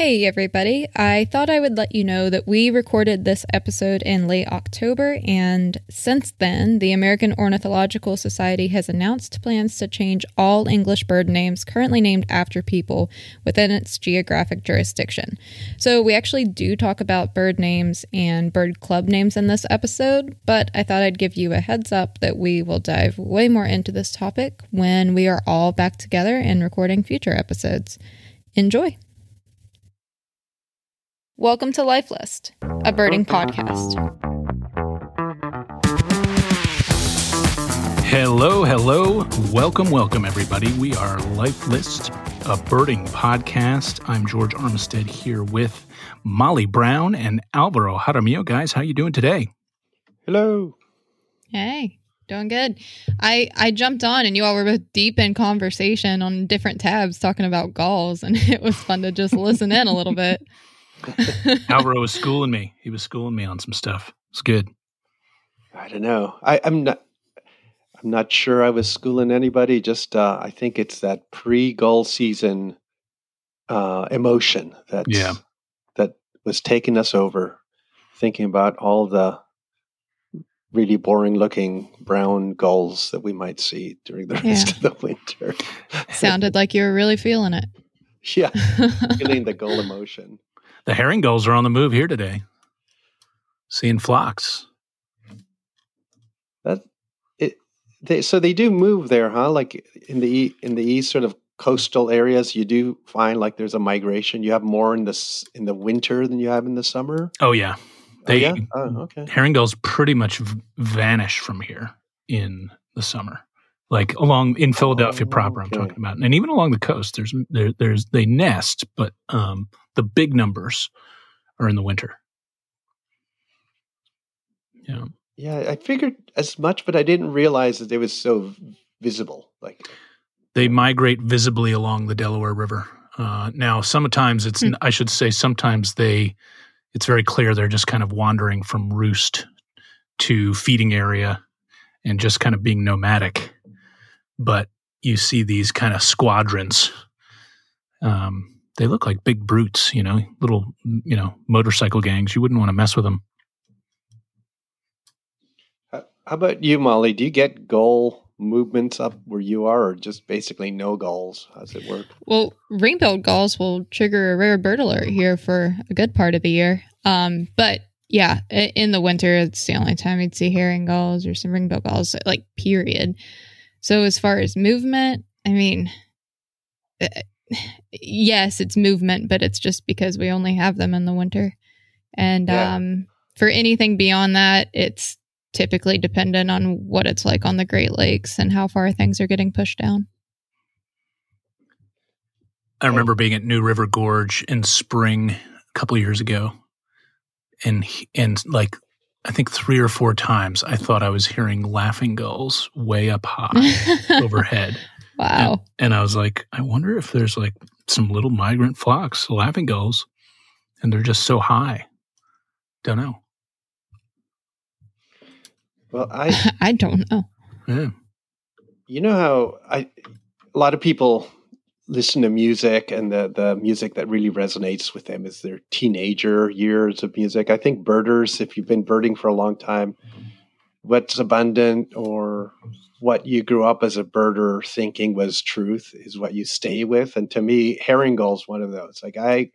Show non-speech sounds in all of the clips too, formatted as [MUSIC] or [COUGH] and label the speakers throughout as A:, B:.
A: Hey, everybody. I thought I would let you know that we recorded this episode in late October, and since then, the American Ornithological Society has announced plans to change all English bird names currently named after people within its geographic jurisdiction. So, we actually do talk about bird names and bird club names in this episode, but I thought I'd give you a heads up that we will dive way more into this topic when we are all back together and recording future episodes. Enjoy! Welcome to Life List, a birding podcast.
B: Hello, hello. Welcome, welcome, everybody. We are Life List, a birding podcast. I'm George Armistead here with Molly Brown and Alvaro Jaramillo. Guys, how you doing today?
C: Hello.
A: Hey, doing good. I I jumped on and you all were both deep in conversation on different tabs talking about galls, and [LAUGHS] it was fun to just listen in a little bit. [LAUGHS]
B: Alvaro was schooling me. He was schooling me on some stuff. It's good.
C: I don't know. I, I'm not. I'm not sure I was schooling anybody. Just uh, I think it's that pre-gull season uh, emotion that
B: Yeah.
C: that was taking us over. Thinking about all the really boring-looking brown gulls that we might see during the rest of the winter.
A: Sounded like you were really feeling it. [LAUGHS]
C: yeah, [LAUGHS] feeling the gull emotion.
B: The herring gulls are on the move here today. Seeing flocks.
C: That it. They, so they do move there, huh? Like in the in the east, sort of coastal areas, you do find like there's a migration. You have more in the in the winter than you have in the summer.
B: Oh yeah, they
C: oh, yeah? oh, okay.
B: herring gulls pretty much v- vanish from here in the summer. Like along in Philadelphia
C: Oh,
B: proper, I'm talking about, and even along the coast. There's there, there's they nest, but um, the big numbers are in the winter. Yeah,
C: Yeah, I figured as much, but I didn't realize that it was so visible. Like,
B: they migrate visibly along the Delaware River. Uh, now, sometimes it's
A: Hmm.
B: I should say sometimes they it's very clear they're just kind of wandering from roost to feeding area and just kind of being nomadic. But you see these kind of squadrons. Um, they look like big brutes, you know, little you know motorcycle gangs. You wouldn't want to mess with them.
C: how how about you, Molly? Do you get gull movements up where you are, or just basically no gulls? How's it work?
A: Well, ring-billed gulls will trigger a rare bird alert here for a good part of the year. Um, but yeah, in the winter, it's the only time you'd see herring gulls or some ring-billed gulls, like period. So as far as movement, I mean, uh, yes, it's movement, but it's just because we only have them in the winter. And
C: Yeah.
A: um, for anything beyond that, it's typically dependent on what it's like on the Great Lakes and how far things are getting pushed down.
B: I remember being at New River Gorge in spring a couple years ago, and and like I think three or four times I thought I was hearing laughing gulls way up high [LAUGHS] overhead,
A: wow.
B: and I was like, I wonder if there's like some little migrant flocks, laughing gulls, and they're just so high. Don't know.
C: Well, I [LAUGHS]
A: I don't know.
B: Yeah.
C: you know how I a lot of people listen to music and the the music that really resonates with them is their teenager years of music. I think birders, if you've been birding for a long time, mm-hmm. what's abundant or what you grew up as a birder thinking was truth is what you stay with. And to me, herring gulls one of those. Like I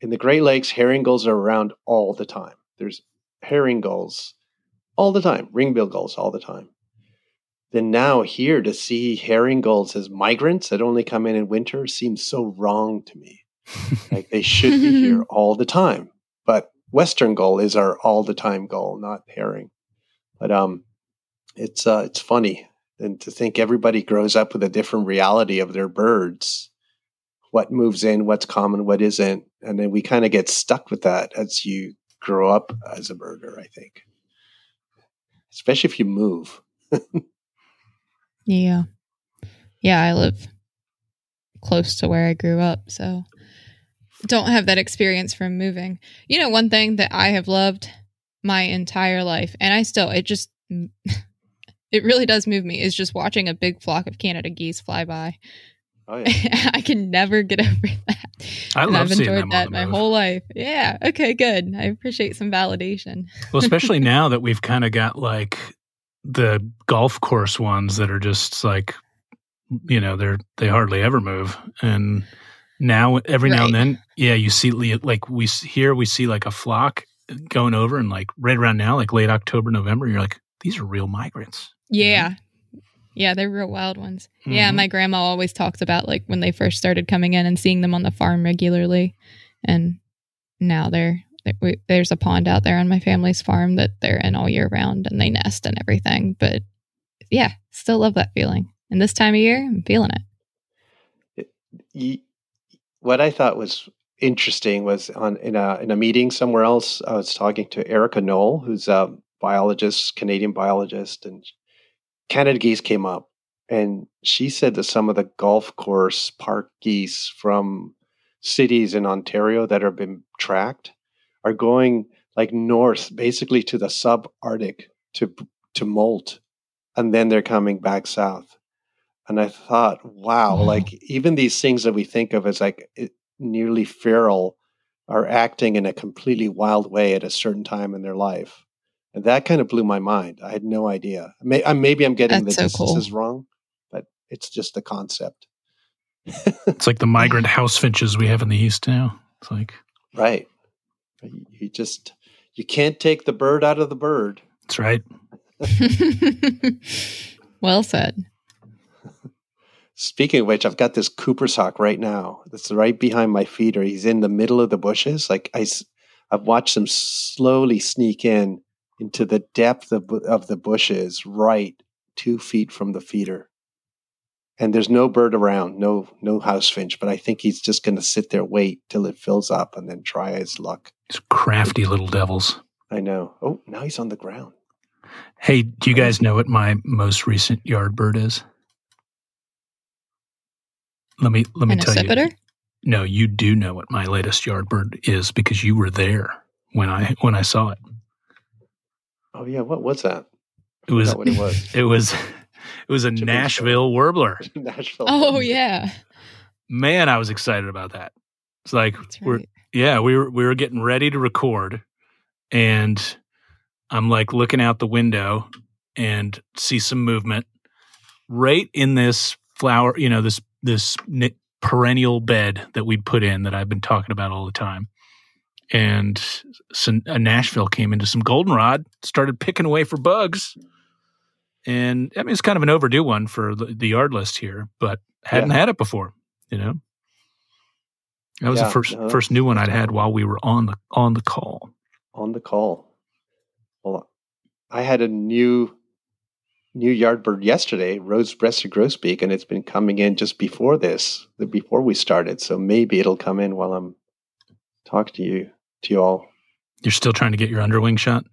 C: in the Great Lakes, herring gulls are around all the time. There's herring gulls all the time, ringbill gulls all the time then now here to see herring gulls as migrants that only come in in winter seems so wrong to me. like they should be here [LAUGHS] all the time. But western gull is our all the time gull, not herring. But um, it's uh, it's funny and to think everybody grows up with a different reality of their birds. What moves in, what's common, what isn't, and then we kind of get stuck with that as you grow up as a birder. I think, especially if you move. [LAUGHS]
A: Yeah. Yeah, I live close to where I grew up, so don't have that experience from moving. You know, one thing that I have loved my entire life, and I still, it just, [LAUGHS] it really does move me, is just watching a big flock of Canada geese fly by.
C: Oh yeah. [LAUGHS]
A: I can never get over that.
B: I
A: And
B: love
A: I've
B: seeing
A: enjoyed
B: them
A: that my
B: move.
A: whole life. Yeah. Okay, good. I appreciate some validation. [LAUGHS]
B: well, especially [LAUGHS] now that we've kind of got like the golf course ones that are just like, you know, they're they hardly ever move, and now every now and then, yeah, you see like we here we see like a flock going over, and like right around now, like late October, November, you're like, these are real migrants.
A: Yeah. Yeah, they're real wild ones. Yeah,
B: Mhm.
A: my grandma always talks about like when they first started coming in and seeing them on the farm regularly. And now they're, they- we, there's a pond out there on my family's farm that they're in all year round and they nest and everything. But yeah, still love that feeling. And this time of year, I'm feeling it.
C: Ye- what I thought was interesting was on in a in a meeting somewhere else. I was talking to Erica Nol, who's a biologist, Canadian biologist, and Canada geese came up, and she said that some of the golf course park geese from cities in Ontario that have been tracked are going like north, basically to the subarctic to to molt, and then they're coming back south. And I thought, wow,
B: Wow.
C: like even these things that we think of as like nearly feral are acting in a completely wild way at a certain time in their life. And that kind of blew my mind. I had no idea. May, I, maybe I'm getting
A: That's
C: the
A: so cool.
C: distances wrong, but it's just the concept.
B: It's like the [LAUGHS] migrant house finches we have in the east now. It's like
C: Right. You you just, you can't take the bird out of the bird.
B: that's right. [LAUGHS]
A: well said.
C: Speaking of which, I've got this Cooper's hawk right now. That's right behind my feeder. He's in the middle of the bushes. Like I, s- I've watched him slowly sneak in into the depth of, of the bushes, right two feet from the feeder. And there's no bird around, no no house finch. But I think he's just going to sit there, wait till it fills up, and then try his luck.
B: These crafty little devils.
C: I know. Oh, now he's on the ground.
B: Hey, do you guys know what my most recent yard bird is? Let me let me
A: And a
B: tell you.
A: sippiter?
B: No, you do know what my latest yard bird is because you were there when I when I saw it.
C: Oh yeah, what was that?
B: It was
C: what it was. [LAUGHS]
B: it was it was a
C: Chipping
B: Nashville warbler. [LAUGHS]
C: Nashville.
A: Oh, yeah.
B: Man, I was excited about that. It's like
A: That's
B: we're
A: right.
B: yeah, we were we were getting ready to record and I'm like looking out the window and see some movement right in this flower, you know, this this perennial bed that we'd put in that I've been talking about all the time. And some, a uh, Nashville came into some goldenrod, started picking away for bugs. And I mean, it's kind of an overdue one for the, the yard list here, but hadn't had it before, you know. That was
C: Yeah,
B: the first
C: no,
B: first new one I'd had while we were on the on the call.
C: on the call. Well, I had a new new yard bird yesterday, rose-breasted grosbeak, and it's been coming in just before this, the before we started. So maybe it'll come in while I'm talking to you to you all.
B: You're still trying to get your underwing shot?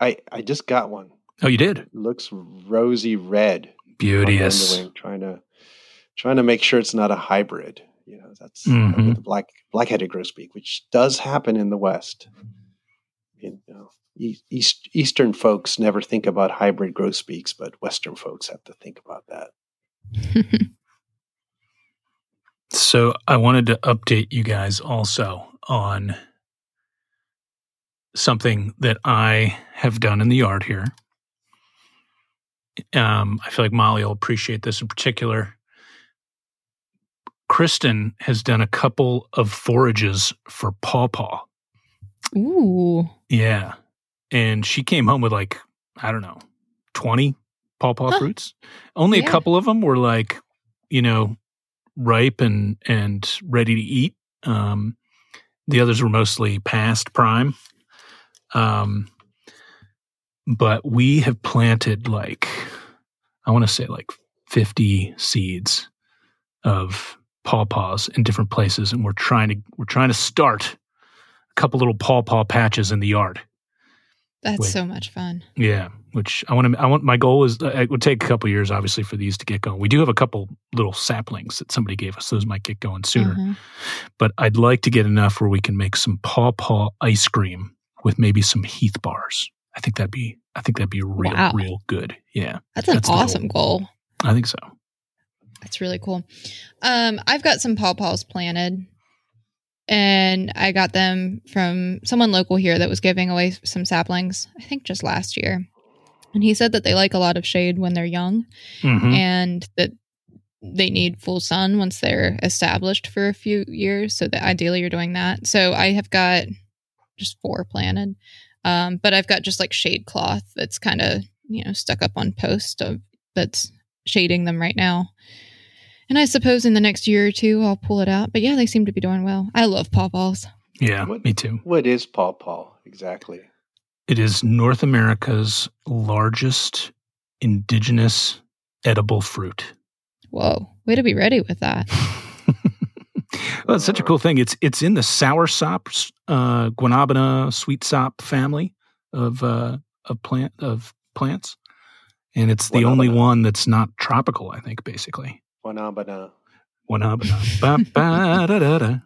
C: I I just got one.
B: Oh, you did.
C: looks rosy red.
B: Beauteous.
C: trying to trying to make sure it's not a hybrid. You know, that's
B: Mhm.
C: with the black black-headed grosbeak, which does happen in the West. You know, East, Eastern folks never think about hybrid grosbeaks, but Western folks have to think about that. [LAUGHS]
B: So I wanted to update you guys also on something that I have done in the yard here. Um, I feel like Molly will appreciate this in particular. Kristen has done a couple of forages for pawpaw.
A: Ooh.
B: Yeah. And she came home with like, I don't know, 20 pawpaw
A: Huh.
B: fruits. Only a couple of them were like, you know, ripe and and ready to eat. Um the others were mostly past prime. Um but we have planted like I want to say like 50 seeds of pawpaws in different places and we're trying to we're trying to start a couple little pawpaw patches in the yard.
A: That's
B: Wait.
A: so much fun.
B: Yeah, which I want to. I want my goal is uh, it would take a couple years, obviously, for these to get going. We do have a couple little saplings that somebody gave us; those might get going sooner.
A: Uh-huh.
B: But I'd like to get enough where we can make some pawpaw ice cream with maybe some Heath bars. I think that'd be. I think that'd be real,
A: Wow.
B: real good. Yeah,
A: That's an
B: That's the goal.
A: awesome goal.
B: I think so.
A: That's really cool. Um, I've got some pawpaws planted, and I got them from someone local here that was giving away some saplings. I think just last year, and he said that they like a lot of shade when they're young,
B: Mhm.
A: and that they need full sun once they're established for a few years. So that ideally you're doing that. So I have got just four planted, um, but I've got just like shade cloth that's kind of you know stuck up on post of that's shading them right now. And I suppose in the next year or two I'll pull it out. But yeah, they seem to be doing well. I love pawpaws.
B: Yeah,
C: What-
B: me too.
C: What is pawpaw exactly?
B: It is North America's largest indigenous edible fruit.
A: Whoa, way to be ready with that. [LAUGHS]
B: well, it's such a cool thing. It's it's in the sour sop, uh, guanabana, sweet sop family of uh, of plant of plants, and it's the only one that's not tropical. I think basically
C: Wanabana. [LAUGHS]
B: guanabana. Ba, ba, da, da, da.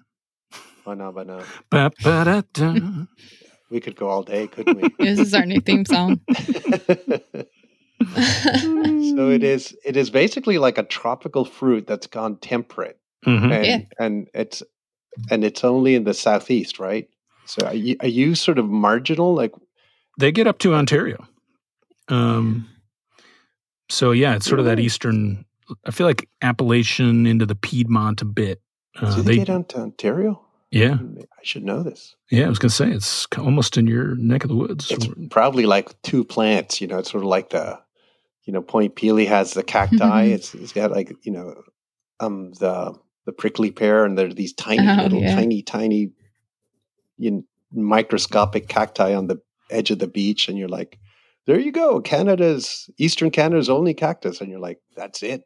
C: Wanabana.
B: Ba, ba, da, da.
C: We could go all day, couldn't we? [LAUGHS]
A: this is our new theme song. [LAUGHS]
C: so it is it is basically like a tropical fruit that's gone temperate
B: Mhm.
C: and
A: Yeah.
C: and it's and it's only in the southeast right so are you, are you sort of marginal like
B: They get up to Ontario. Um, so yeah, it's sort of that eastern. I feel like Appalachian into the Piedmont a bit. Uh,
C: do they, get onto ontario
B: yeah,
C: i should know this
B: yeah. I was gonna say it's almost in your neck of the woods.
C: it's probably like two plants you know it's sort of like the you know Point Pelee has the cacti [LAUGHS] it's it's got like you know um the the prickly pear and there are these tiny
A: Oh,
C: little
A: yeah.
C: tiny tiny you know, microscopic cacti on the edge of the beach and you're like there you go canada's eastern canada's only cactus and you're like that's it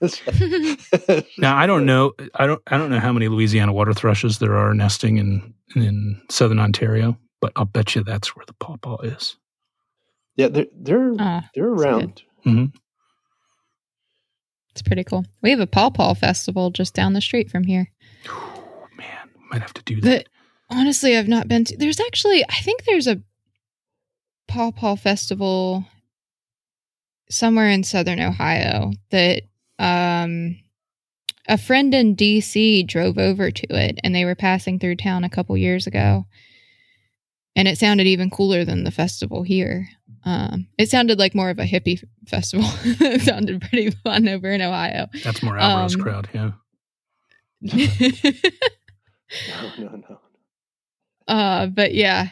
C: [LAUGHS]
B: Now I don't [LAUGHS] know. I don't. I don't know how many Louisiana water thrushes there are nesting in in southern Ontario, but I'll bet you that's where the pawpaw is.
C: yeah they're they're
A: Ah,
C: they're
A: that's
C: around
A: it's pretty cool. We have a pawpaw festival just down the street from here.
B: Man, might have to do that.
A: But honestly, I've not been to. There's actually, I think there's a pawpaw festival somewhere in southern Ohio that um a friend in DC drove over to it and they were passing through town a couple years ago. And it sounded even cooler than the festival here. Um, it sounded like more of a hippie festival. [LAUGHS] it sounded pretty fun over in Ohio.
B: That's more Alvaro's
A: Um,
B: crowd. Yeah. [LAUGHS]
C: no no no
A: Uh, but yeah,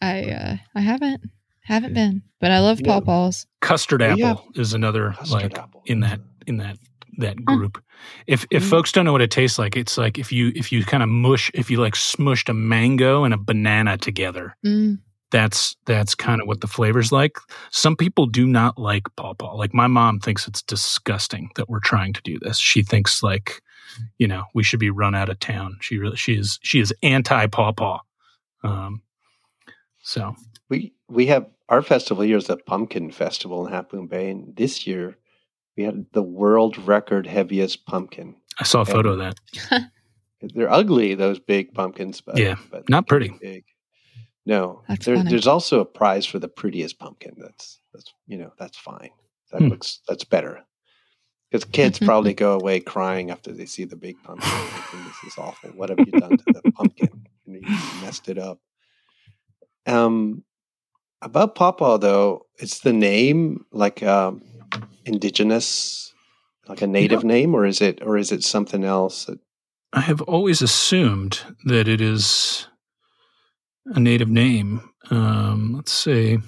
A: I uh, I haven't haven't been, but I love
C: Yeah.
A: pawpaws.
B: Custard apple
C: yeah.
B: is another
C: Custard
B: like
C: apple.
B: in that in that that group. If if
C: Mm.
B: folks don't know what it tastes like, it's like if you if you kind of mush if you like smushed a mango and a banana together.
A: Mm.
B: That's that's kind of what the flavor's like. Some people do not like pawpaw. Like my mom thinks it's disgusting that we're trying to do this. She thinks like, you know, we should be run out of town. She really she is she is anti pawpaw. Um, so
C: We we have our festival here is a Pumpkin Festival in Half Moon Bay, and this year we had the world record heaviest pumpkin.
B: I saw a photo of that. [LAUGHS]
C: They're ugly, those big pumpkins, but
B: Yeah,
C: but
B: not pretty.
C: Big. No,
A: That's
C: there,
A: funny.
C: there's also a prize for the prettiest pumpkin. That's that's you know that's fine. That
B: Hmm.
C: looks that's better. Because kids [LAUGHS] probably go away crying after they see the big pumpkin. thinking, this is awful. What have you done to the pumpkin? [LAUGHS] You messed it up. Um, about pawpaw though, it's the name like um, indigenous, like a native name, or is it or is it something else? That,
B: I have always assumed that it is a native name. Um, let's see.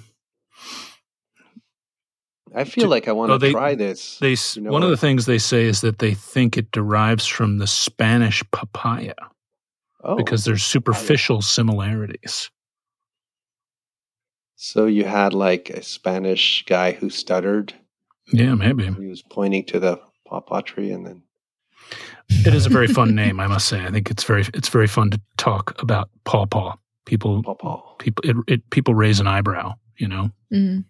C: I feel like I want
B: oh,
C: to
B: they-
C: try this.
B: They
C: You know
B: one of the things they say is that they think it derives from the Spanish papaya
C: oh,
B: because there's superficial similarities.
C: so you had like a Spanish guy who stuttered.
B: Yeah, maybe
C: He was pointing to the pawpaw tree, and then
B: it is a very fun name. I must say, I think it's very it's very fun to talk about pawpaw. People
C: pawpaw.
B: people it, it people raise an eyebrow, you know.
A: Mm.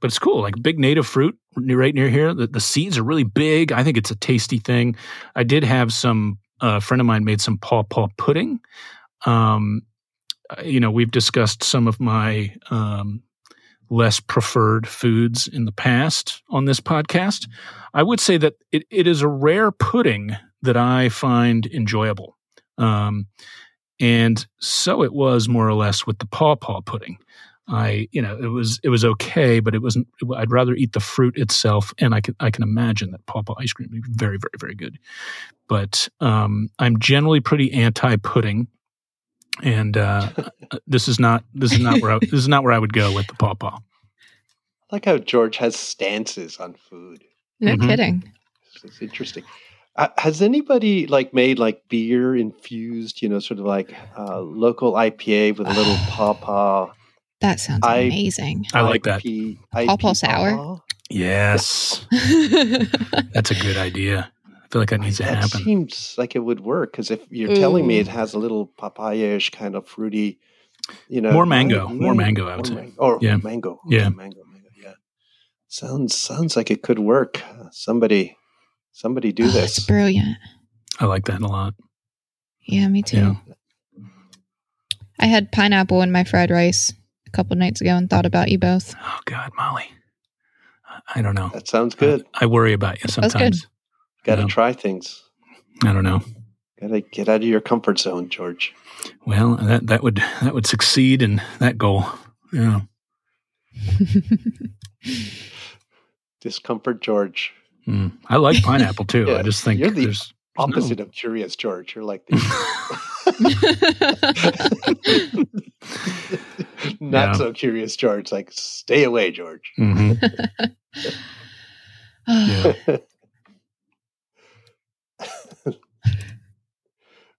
B: but it's cool. Like big native fruit right near here. The, the seeds are really big. I think it's a tasty thing. I did have some. A friend of mine made some pawpaw pudding. Um, uh, you know, we've discussed some of my um, less preferred foods in the past on this podcast. I would say that it, it is a rare pudding that I find enjoyable. Um, and so it was more or less with the pawpaw pudding. I, you know, it was it was okay, but it wasn't. I'd rather eat the fruit itself, and I can I can imagine that pawpaw ice cream would be very very very good. But um, I'm generally pretty anti pudding, and uh, this is not this is not where I, this is not where I would go with the pawpaw. I
C: like how George has stances on food.
A: No mm-hmm. kidding.
C: It's interesting. Uh, has anybody like made like beer infused, you know, sort of like uh, local IPA with a little [SIGHS] pawpaw?
A: That sounds I, amazing.
B: I like that.
A: Pawpaw sour.
B: Yes, [LAUGHS] that's a good idea. I feel like that needs to
C: that
B: happen.
C: Seems like it would work because if you're Ooh. telling me it mm. has a little papaya-ish kind of fruity, you know,
B: more mango, more mango. I would say,
C: mango. or yeah, mango,
B: yeah,
C: mango, mango, yeah. Sounds sounds like it could work. Somebody Somebody do oh, this.
A: It's brilliant.
B: I like that a lot.
A: Yeah, me too. Yeah. I had pineapple in my fried rice a couple nights ago and thought about you both.
B: Oh God, Molly. I don't know.
C: That sounds good.
B: I, I worry about you sometimes.
C: Got to try things.
B: I don't know.
C: Got to get out of your comfort zone, George.
B: Well, that that would that would succeed in that goal. Yeah. [LAUGHS]
C: Discomfort, George.
B: Mm, I like pineapple too. [LAUGHS] yeah, I just think
C: you're the opposite no. of curious George. You're like the [LAUGHS] not yeah. so curious George. Like stay away, George. Mm-hmm.
B: yeah.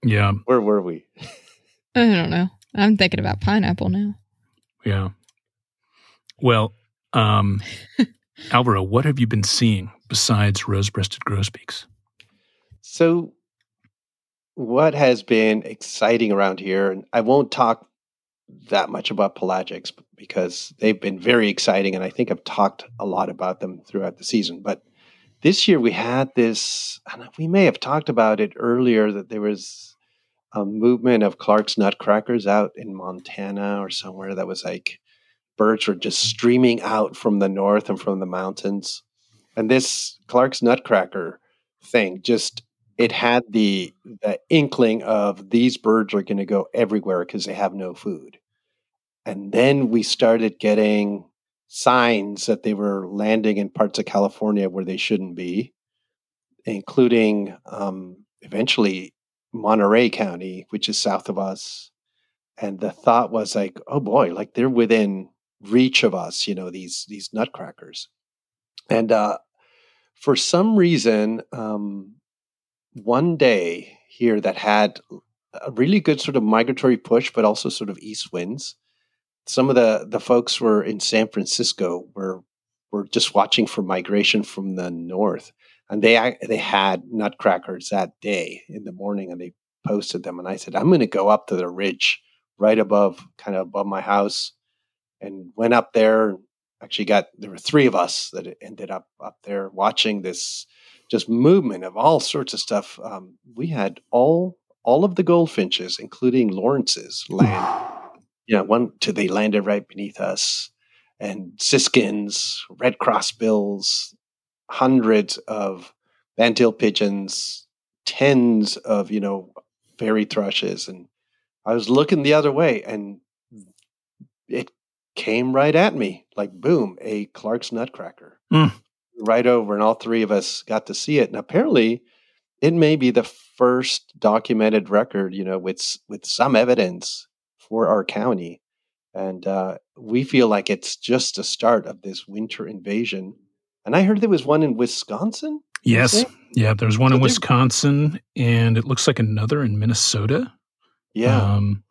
B: Yeah.
C: Where were we? [LAUGHS]
A: I don't know. I'm thinking about pineapple now.
B: Yeah. Well, um, [LAUGHS] Alvaro, what have you been seeing besides rose-breasted grosbeaks?
C: So, what has been exciting around here, and I won't talk that much about pelagics because they've been very exciting, and I think I've talked a lot about them throughout the season. But this year we had this, and we may have talked about it earlier that there was a movement of Clark's nutcrackers out in Montana or somewhere that was like birds were just streaming out from the north and from the mountains and this Clark's Nutcracker thing just it had the the inkling of these birds are going to go everywhere because they have no food. And then we started getting signs that they were landing in parts of California where they shouldn't be, including um, eventually Monterey County, which is south of us. And the thought was like, oh boy, like they're within reach of us, you know, these these nutcrackers. And uh, for some reason, um, one day here that had a really good sort of migratory push, but also sort of east winds. Some of the the folks were in San Francisco were were just watching for migration from the north, and they they had nutcrackers that day in the morning, and they posted them. And I said, I'm going to go up to the ridge right above, kind of above my house, and went up there actually got there were three of us that ended up up there watching this just movement of all sorts of stuff. Um, we had all all of the goldfinches, including Lawrence's, land. [SIGHS] [LAUGHS] You know, one to they landed right beneath us, and siskins, red crossbills, hundreds of bandtail pigeons, tens of you know varied thrushes, and I was looking the other way, and it came right at me like boom, a Clark's Nutcracker mm. right over, and all three of us got to see it. And apparently, it may be the first documented record, you know, with with some evidence for our county, and uh, we feel like it's just the start of this winter invasion. And I heard there was one in Wisconsin.
B: Yes, yeah, there's one so in Wisconsin, and it looks like another in Minnesota.
C: Yeah. Um,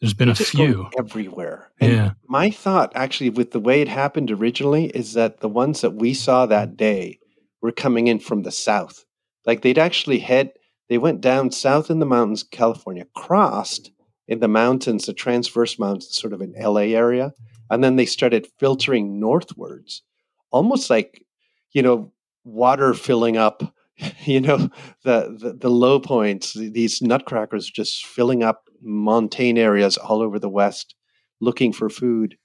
B: there's been a few
C: everywhere. And
B: yeah.
C: My thought, actually, with the way it happened originally, is that the ones that we saw that day were coming in from the south. Like they'd actually head, they went down south in the mountains, California, crossed in the mountains, the transverse mountains, sort of in LA area, and then they started filtering northwards, almost like, you know, water filling up [LAUGHS] you know the, the, the low points these nutcrackers just filling up montane areas all over the West looking for food.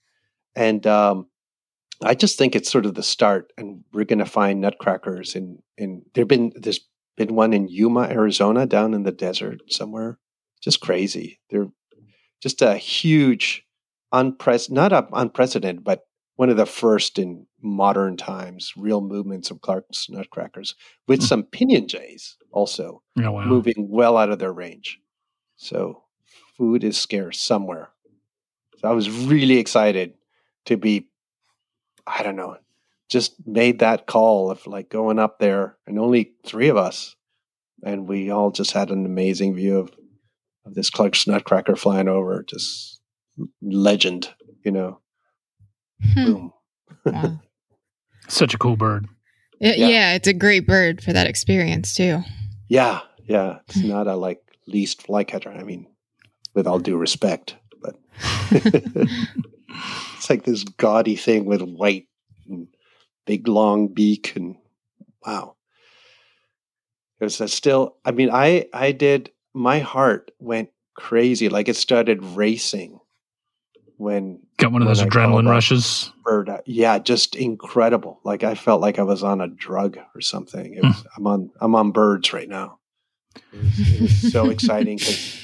C: And um, I just think it's sort of the start, and we're going to find nutcrackers. In in there been there's been one in Yuma, Arizona, down in the desert somewhere. Just crazy. They're just a huge, unpre- not a, unprecedented, but one of the first in modern times real movements of Clark's nutcrackers with mm. some pinyon jays also oh, wow. moving well out of their range. So food is scarce somewhere. So I was really excited to be, I don't know, just made that call of like going up there and only three of us. And we all just had an amazing view of, of this Clark's nutcracker flying over. Just legend, you know. Hmm. Boom.
B: Wow. [LAUGHS] Such a cool bird.
A: It, yeah. yeah. it's a great bird for that experience too.
C: Yeah, yeah. It's hmm. not a like least flycatcher. I mean, with all due respect, but [LAUGHS] it's like this gaudy thing with white and big long beak and wow. It was still. I mean, I I did. My heart went crazy. Like it started racing when
B: got one of those adrenaline rushes.
C: Bird, yeah, just incredible. Like I felt like I was on a drug or something. It was, mm. I'm on I'm on birds right now. It was, it was so [LAUGHS] exciting because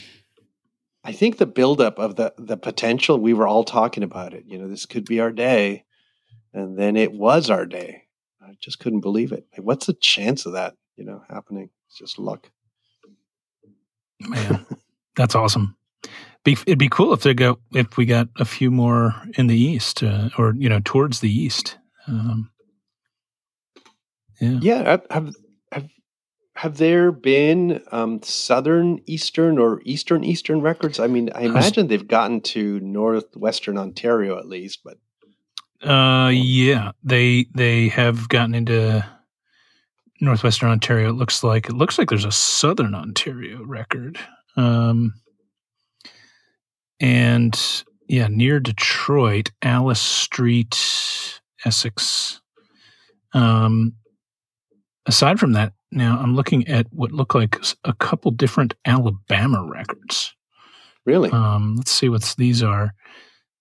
C: I think the buildup of the the potential we were all talking about it. You know, this could be our day, and then it was our day. I just couldn't believe it. Like, what's the chance of that? You know, happening? It's just luck.
B: Man, that's awesome be, it'd be cool if they go if we got a few more in the east uh, or you know towards the east. Um,
C: yeah, yeah. Have have have there been um, southern eastern or eastern eastern records? I mean, I imagine they've gotten to northwestern Ontario at least, but
B: uh, yeah, they they have gotten into northwestern Ontario. It looks like it looks like there's a southern Ontario record. Um, and yeah, near Detroit, Alice Street, Essex. Um, aside from that, now I'm looking at what look like a couple different Alabama records.
C: Really?
B: Um, let's see what these are.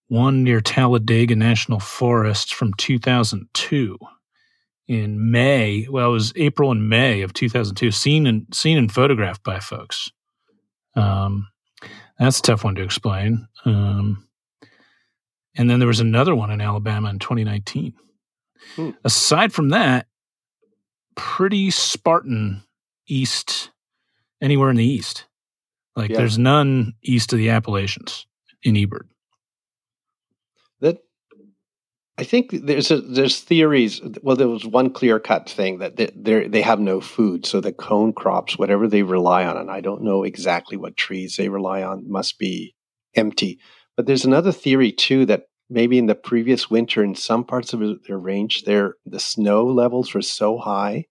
B: One near Talladega National Forest from 2002 in May. Well, it was April and May of 2002. Seen and seen and photographed by folks. Um, that's a tough one to explain. Um, and then there was another one in Alabama in 2019. Hmm. Aside from that, pretty Spartan east, anywhere in the east. Like yeah. there's none east of the Appalachians in eBird.
C: I think there's a, there's theories. Well, there was one clear cut thing that they they have no food, so the cone crops, whatever they rely on, and I don't know exactly what trees they rely on, must be empty. But there's another theory too that maybe in the previous winter, in some parts of their range, their the snow levels were so high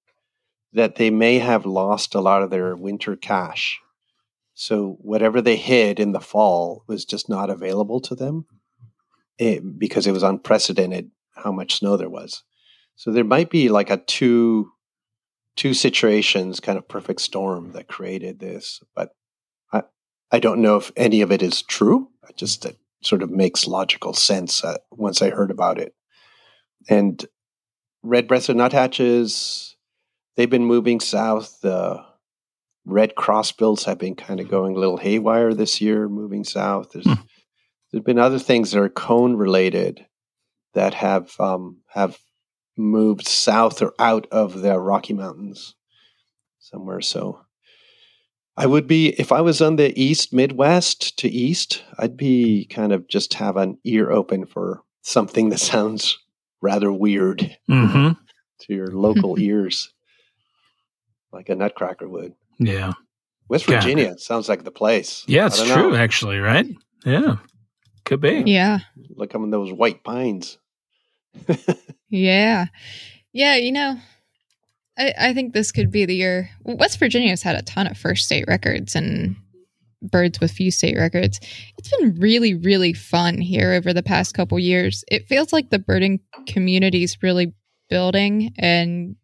C: that they may have lost a lot of their winter cache. So whatever they hid in the fall was just not available to them it, because it was unprecedented how much snow there was. So there might be like a two two situations kind of perfect storm that created this, but I I don't know if any of it is true. I just it sort of makes logical sense uh, once I heard about it. And red-breasted nuthatches, they've been moving south. The red crossbills have been kind of going a little haywire this year, moving south. There's there've been other things that are cone related that have um, have moved south or out of the Rocky Mountains somewhere. So I would be if I was on the east Midwest to east, I'd be kind of just have an ear open for something that [LAUGHS] sounds rather weird mm-hmm. [LAUGHS] to your local [LAUGHS] ears, like a Nutcracker would.
B: Yeah.
C: West Virginia yeah. sounds like the place.
B: Yeah, it's true, know. actually, right? Yeah. Could be.
A: Yeah.
C: Like I'm in those white pines. [LAUGHS]
A: yeah. Yeah, you know, I, I think this could be the year. West Virginia's had a ton of first state records and birds with few state records. It's been really, really fun here over the past couple years. It feels like the birding community is really building and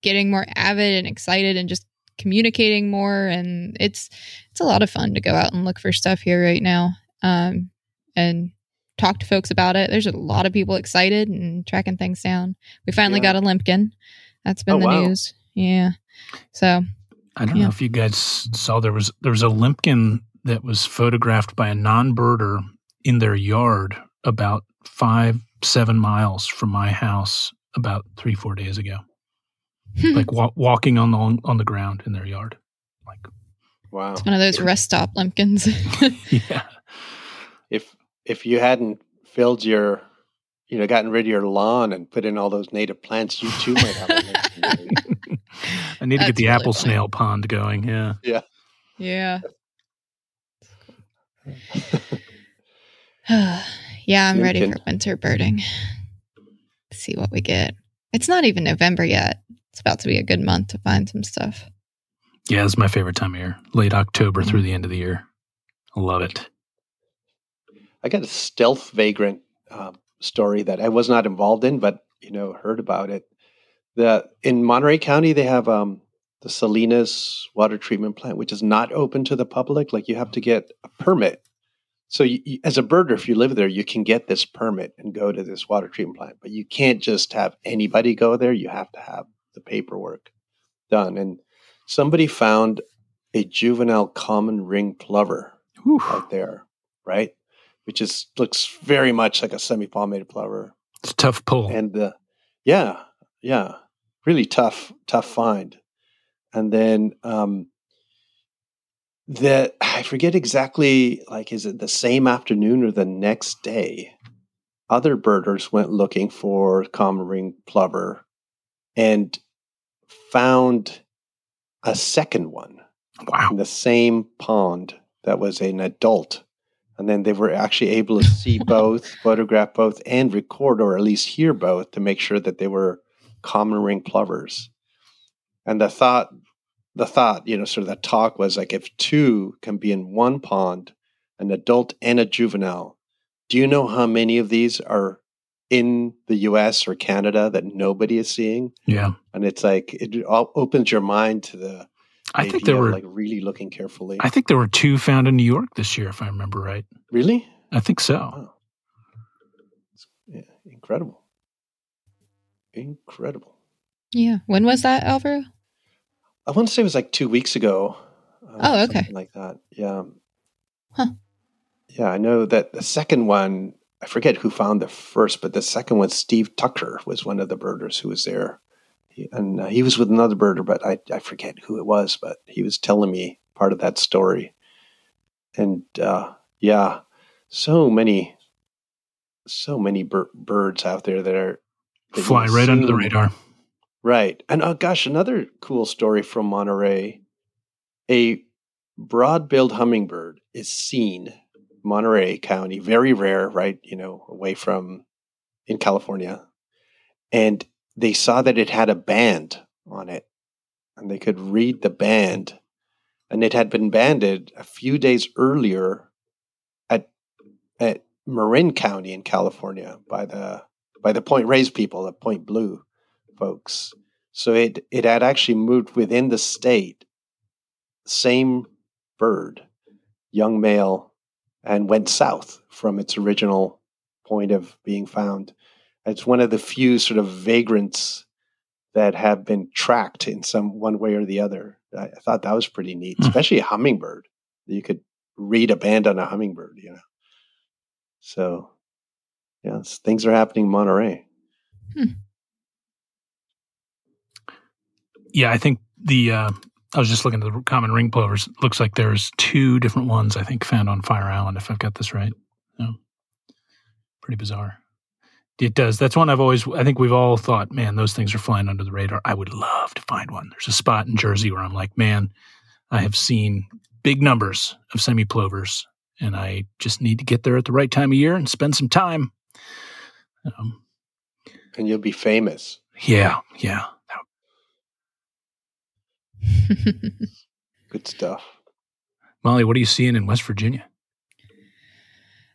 A: getting more avid and excited and just communicating more and it's it's a lot of fun to go out and look for stuff here right now um and talk to folks about it. There's a lot of people excited and tracking things down. We finally
C: Yeah.
A: got a Limpkin. That's been
C: Oh,
A: the
C: wow.
A: news. Yeah. So
B: I don't
A: Yeah.
B: know if you guys saw there was there was a limpkin that was photographed by a non-birder in their yard about five seven miles from my house about three four days ago. [LAUGHS] Like wa- walking on the on the ground in their yard. Like
C: Wow.
A: it's one of those rest stop Limpkins. [LAUGHS] [LAUGHS]
B: yeah,
C: If if you hadn't filled your, you know, gotten rid of your lawn and put in all those native plants, you too might have a [LAUGHS] Limpkin maybe.
B: I need to get the
A: really
B: apple
A: funny.
B: snail pond going. Yeah.
A: yeah. yeah, [SIGHS] yeah, I'm ready for winter birding. See what we get. It's not even November yet. It's about to be a good month to find some stuff.
B: Yeah, it's my favorite time of year. Late October through mm. the end of the year. I love it.
C: I got a stealth vagrant um, story that I was not involved in, but you know, heard about it. The in Monterey County, they have um, the Salinas water treatment plant, which is not open to the public. Like you have to get a permit. So, you, you- as a birder, if you live there, you can get this permit and go to this water treatment plant, but you can't just have anybody go there. You have to have the paperwork done. And somebody found a juvenile common ring plover
B: Whew.
C: out there, right? Which is looks very much like a semi-palmated plover,
B: It's a tough pull.
C: and uh, yeah, yeah, really tough, tough find. And then um, the I forget exactly like is it the same afternoon or the next day? Other birders went looking for common ring plover and found a second one
B: wow.
C: in the same pond that was an adult. And then they were actually able to see [LAUGHS] both, photograph both, and record or at least hear both to make sure that they were common ring plovers. And the thought, the thought, you know, sort of the talk was like if two can be in one pond, an adult and a juvenile, do you know how many of these are in the US or Canada that nobody is seeing?
B: Yeah.
C: And it's like it all opens your mind to the
B: I think there were
C: like really looking carefully.
B: I think there were two found in New York this year, if I remember right.
C: really?
B: I think so.
C: Wow. It's- yeah, incredible. Incredible.
A: Yeah. When was that, Alvaro?
C: I want to say it was like two weeks ago. uh,
A: Oh, okay.
C: something Like that. Yeah.
A: Huh.
C: Yeah, I know that the second one, I forget who found the first, but the second one, Steve Tucker was one of the birders who was there. And uh, he was with another birder, but I, I forget who it was, but he was telling me part of that story. And uh, yeah, so many, so many bir- birds out there that are that
B: Fly right under the radar.
C: Right. And oh gosh, another cool story from Monterey. A broad-billed hummingbird is seen Monterey County, very rare, right, you know, away from in California. And they saw that it had a band on it. And they could read the band. And it had been banded a few days earlier at at Marin County in California by the by the Point Reyes people, the Point Blue folks. So it it had actually moved within the state, same bird, young male, and went south from its original point of being found. It's one of the few sort of vagrants that have been tracked in some one way or the other. I, I thought that was pretty neat,
B: Hmm.
C: especially a hummingbird. You could read a band on a hummingbird, you know. So, yes, things are happening in Monterey.
B: Yeah, I think the uh, I was just looking at the common ring plovers. Looks like there's two different ones I think found on Fire Island, if I've got this right. Yeah. Pretty bizarre. It does. That's one I've always. I think we've all thought, man, those things are flying under the radar. I would love to find one. There's a spot in Jersey where I'm like, man, I have seen big numbers of semi plovers, and I just need to get there at the right time of year and spend some time. Um,
C: And you'll be famous.
B: yeah, yeah. [LAUGHS]
C: Good stuff.
B: Molly, what are you seeing in West Virginia?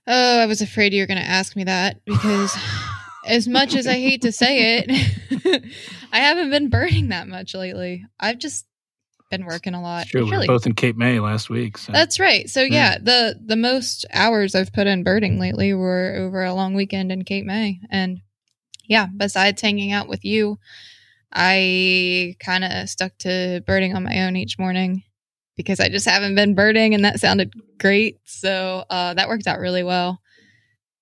A: Oh, I was afraid you were going to ask me that because [LAUGHS] as much as I hate to say it, [LAUGHS] I haven't been burning that much lately. I've just been working a lot.
B: Sure, we were both in Cape May last week. So.
A: That's right. So
B: Yeah.
A: yeah, the the most hours I've put in birding lately were over a long weekend in Cape May, and yeah, besides hanging out with you, I kind of stuck to birding on my own each morning because I just haven't been birding, and that sounded great. So uh, that worked out really well.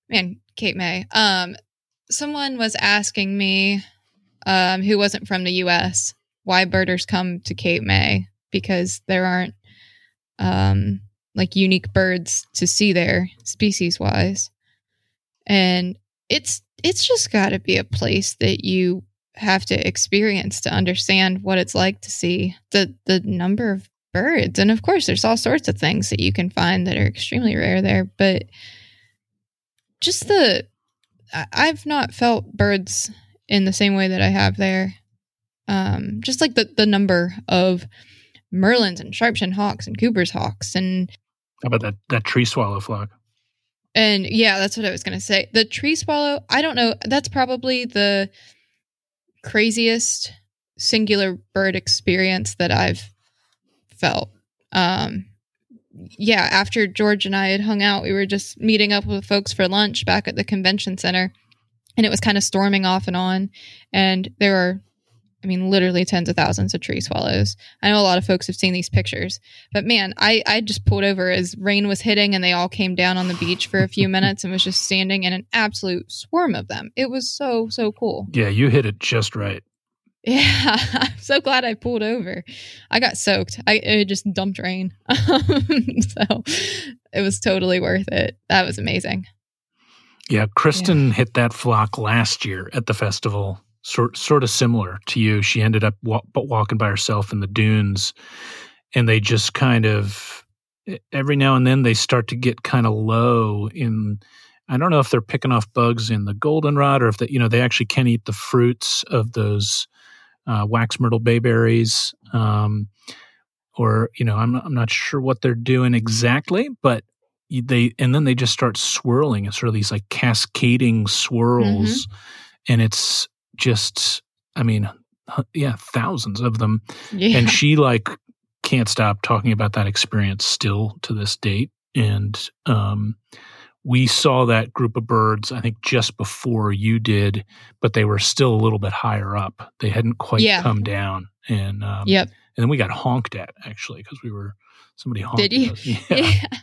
A: Man, Cape May. Um, someone was asking me, um, who wasn't from the U.S., why birders come to Cape May because there aren't um, like unique birds to see there, species wise, and it's it's just got to be a place that you have to experience to understand what it's like to see the the number of birds and of course there's all sorts of things that you can find that are extremely rare there but just the i've not felt birds in the same way that i have there um just like the the number of merlins and sharpshin hawks and cooper's hawks and
B: How about that that tree swallow flock?
A: and yeah, that's what I was going to say. The tree swallow, I don't know. That's probably the craziest singular bird experience that I've felt. Um, yeah, after George and I had hung out, we were just meeting up with folks for lunch back at the convention center, and it was kind of storming off and on. And there are, I mean, literally tens of thousands of tree swallows. I know a lot of folks have seen these pictures, but man, I, I just pulled over as rain was hitting and they all came down on the beach for a few [LAUGHS] minutes and was just standing in an absolute swarm of them. It was so, so cool.
B: Yeah, you hit it just right. [LAUGHS]
A: Yeah, I'm so glad I pulled over. I got soaked. I it just dumped rain, [LAUGHS] so it was totally worth it. That was amazing.
B: Yeah, Kristen hit that flock last year at the festival. Sort sort of similar to you. She ended up wa- walking by herself in the dunes, and they just kind of every now and then they start to get kind of low in. I don't know if they're picking off bugs in the goldenrod or if that you know they actually can eat the fruits of those uh, wax myrtle bayberries, um, or you know I'm not, I'm not sure what they're doing exactly, but they and then they just start swirling. It's sort of these like cascading swirls and it's just i mean yeah thousands of them.
A: Yeah,
B: and she like can't stop talking about that experience still to this date. And um we saw that group of birds i think just before you did but they were still a little bit higher up they hadn't quite
A: Yeah.
B: come down and um
A: yep.
B: and then we got honked at actually because we were somebody honked
A: Did you? [LAUGHS]
B: yeah [LAUGHS]
A: Yeah.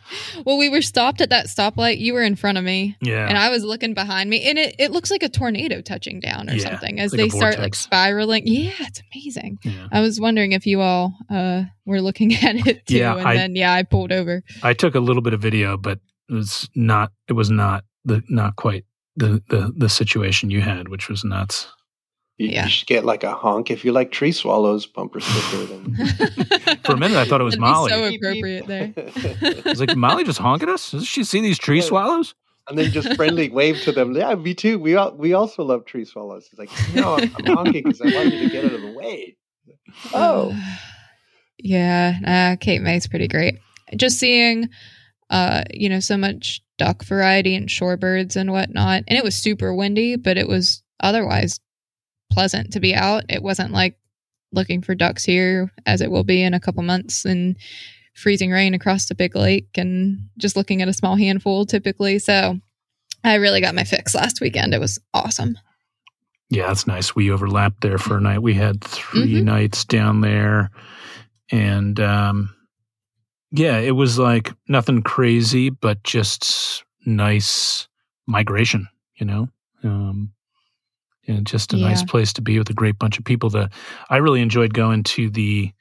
A: Well, we were stopped at that stoplight. You were in front of me,
B: yeah
A: and I was looking behind me, and it, it looks like a tornado touching down or
B: Yeah,
A: something as
B: like
A: they start like spiraling. Yeah, it's amazing. I was wondering if you all uh, were looking [LAUGHS] at it too, and
B: I-
A: then yeah, I pulled over.
B: I took a little bit of video, but it was not. It was not the not quite the the the situation you had, which was nuts.
C: You,
A: Yeah.
C: you should get like a honk if you like tree swallows bumper sticker. Then [LAUGHS]
B: For a minute, I thought it was
A: That'd be
B: Molly.
A: so
C: Beep, beep.
A: appropriate there. [LAUGHS]
B: I was like, Molly just honk at us? Does she see these tree
C: Yeah.
B: swallows?
C: and then just friendly [LAUGHS] wave to them. Yeah, me too. We all, we also love tree swallows. It's like no, I'm, I'm honking because I want you to get out of the way. [SIGHS] Oh, [SIGHS]
A: yeah, uh, Cape May's pretty great. Just seeing, uh, you know, so much duck variety and shorebirds and whatnot, and it was super windy, but it was otherwise pleasant to be out. It wasn't like looking for ducks here as it will be in a couple months and freezing rain across the big lake and just looking at a small handful typically. So I really got my fix last weekend. It was awesome.
B: Yeah, that's nice. We overlapped there for a night. We had 3
A: Mhm.
B: nights down there, and um, yeah, it was like nothing crazy, but just nice migration. You know, um, and just a nice place to be with a great bunch of people. The I really enjoyed going to the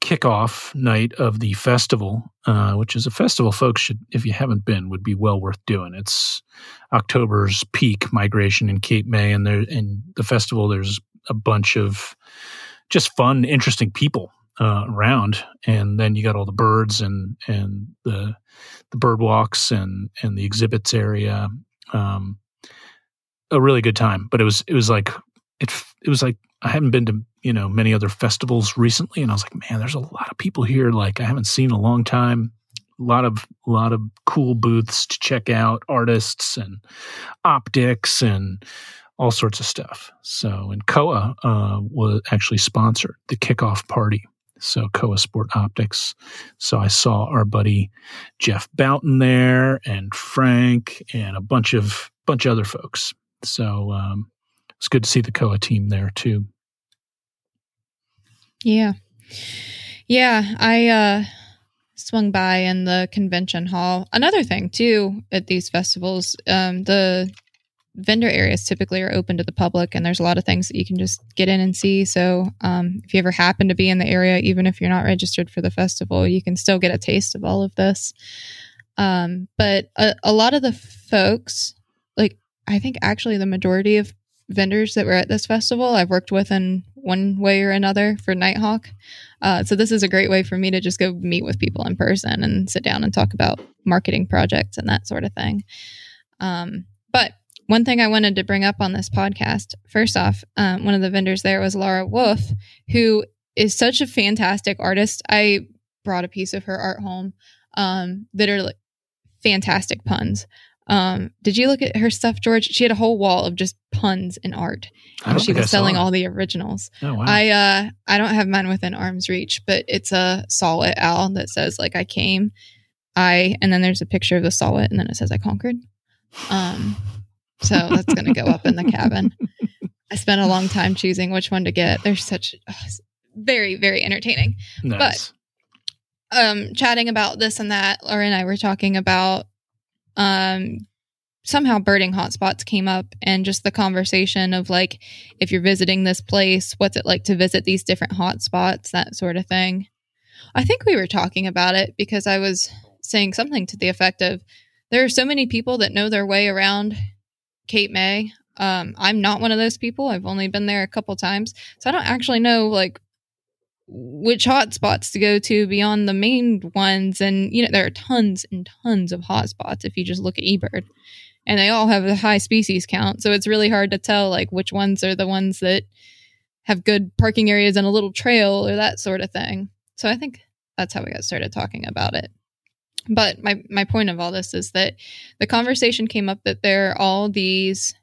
B: kickoff night of the festival, uh, which is a festival folks should, if you haven't been, would be well worth doing. It's October's peak migration in Cape May, and there in the festival there's a bunch of just fun, interesting people uh, around, and then you got all the birds and and the the bird walks and and the exhibits area. Um, a really good time, but it was it was like it it was like I haven't been to you know many other festivals recently, and I was like, man, there's a lot of people here like I haven't seen in a long time. A lot of a lot of cool booths to check out, artists and optics and all sorts of stuff. So, and Kowa uh, was actually sponsored the kickoff party, So Kowa Sport Optics. So I saw our buddy Jeff Boughton there, and Frank, and a bunch of bunch of other folks. So um, it's good to see the Kowa team there too.
A: Yeah, yeah. I uh, swung by in the convention hall. Another thing too at these festivals, um, the vendor areas typically are open to the public and there's a lot of things that you can just get in and see. So um, if you ever happen to be in the area even if you're not registered for the festival you can still get a taste of all of this. Um, but a, a, lot of the folks like i think actually the majority of vendors that were at this festival i've worked with in one way or another for nighthawk. Uh, so this is a great way for me to just go meet with people in person and sit down and talk about marketing projects and that sort of thing. Um, one thing I wanted to bring up on this podcast first off, um, one of the vendors there was Laura Wolf, who is such a fantastic artist. I brought a piece of her art home um, that are like fantastic puns. Um, did you look at her stuff, George? She had a whole wall of just puns and art. she was selling all the originals. Oh, wow. I uh, I don't have mine within arm's reach, but it's a Saw-whet owl that says like I came, I, and then there's a picture of the Saw-whet, and then it says I conquered. Um, so that's going to go up in the [LAUGHS] cabin. I spent a long time choosing which one to get. They're such oh, very, very entertaining. Nice. But um, chatting about this and that, Laura and I were talking about um, somehow birding hotspots came up and just the conversation of like, if you're visiting this place, what's it like to visit these different hotspots, that sort of thing. I think we were talking about it because I was saying something to the effect of there are so many people that know their way around Cape May. Um, I'm not one of those people. I've only been there a couple times, so I don't actually know like which hotspots to go to beyond the main ones. And you know, there are tons and tons of hotspots if you just look at eBird, and they all have a high species count. So it's really hard to tell like which ones are the ones that have good parking areas and a little trail or that sort of thing. So I think that's how we got started talking about it. But my, my point of all this is that the conversation came up that there are all these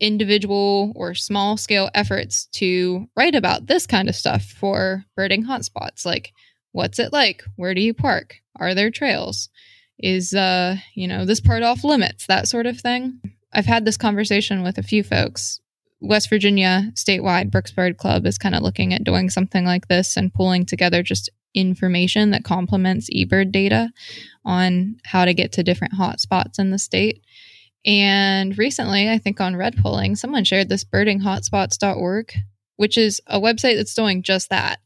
A: individual or small scale efforts to write about this kind of stuff for birding hotspots. Like, what's it like? Where do you park? Are there trails? Is, uh, you know, this part off limits? That sort of thing. I've had this conversation with a few folks. West Virginia statewide Brooks Bird Club is kind of looking at doing something like this and pulling together just information that complements eBird data on how to get to different hotspots in the state. And recently, I think on Red Polling, someone shared this birdinghotspots.org, which is a website that's doing just that.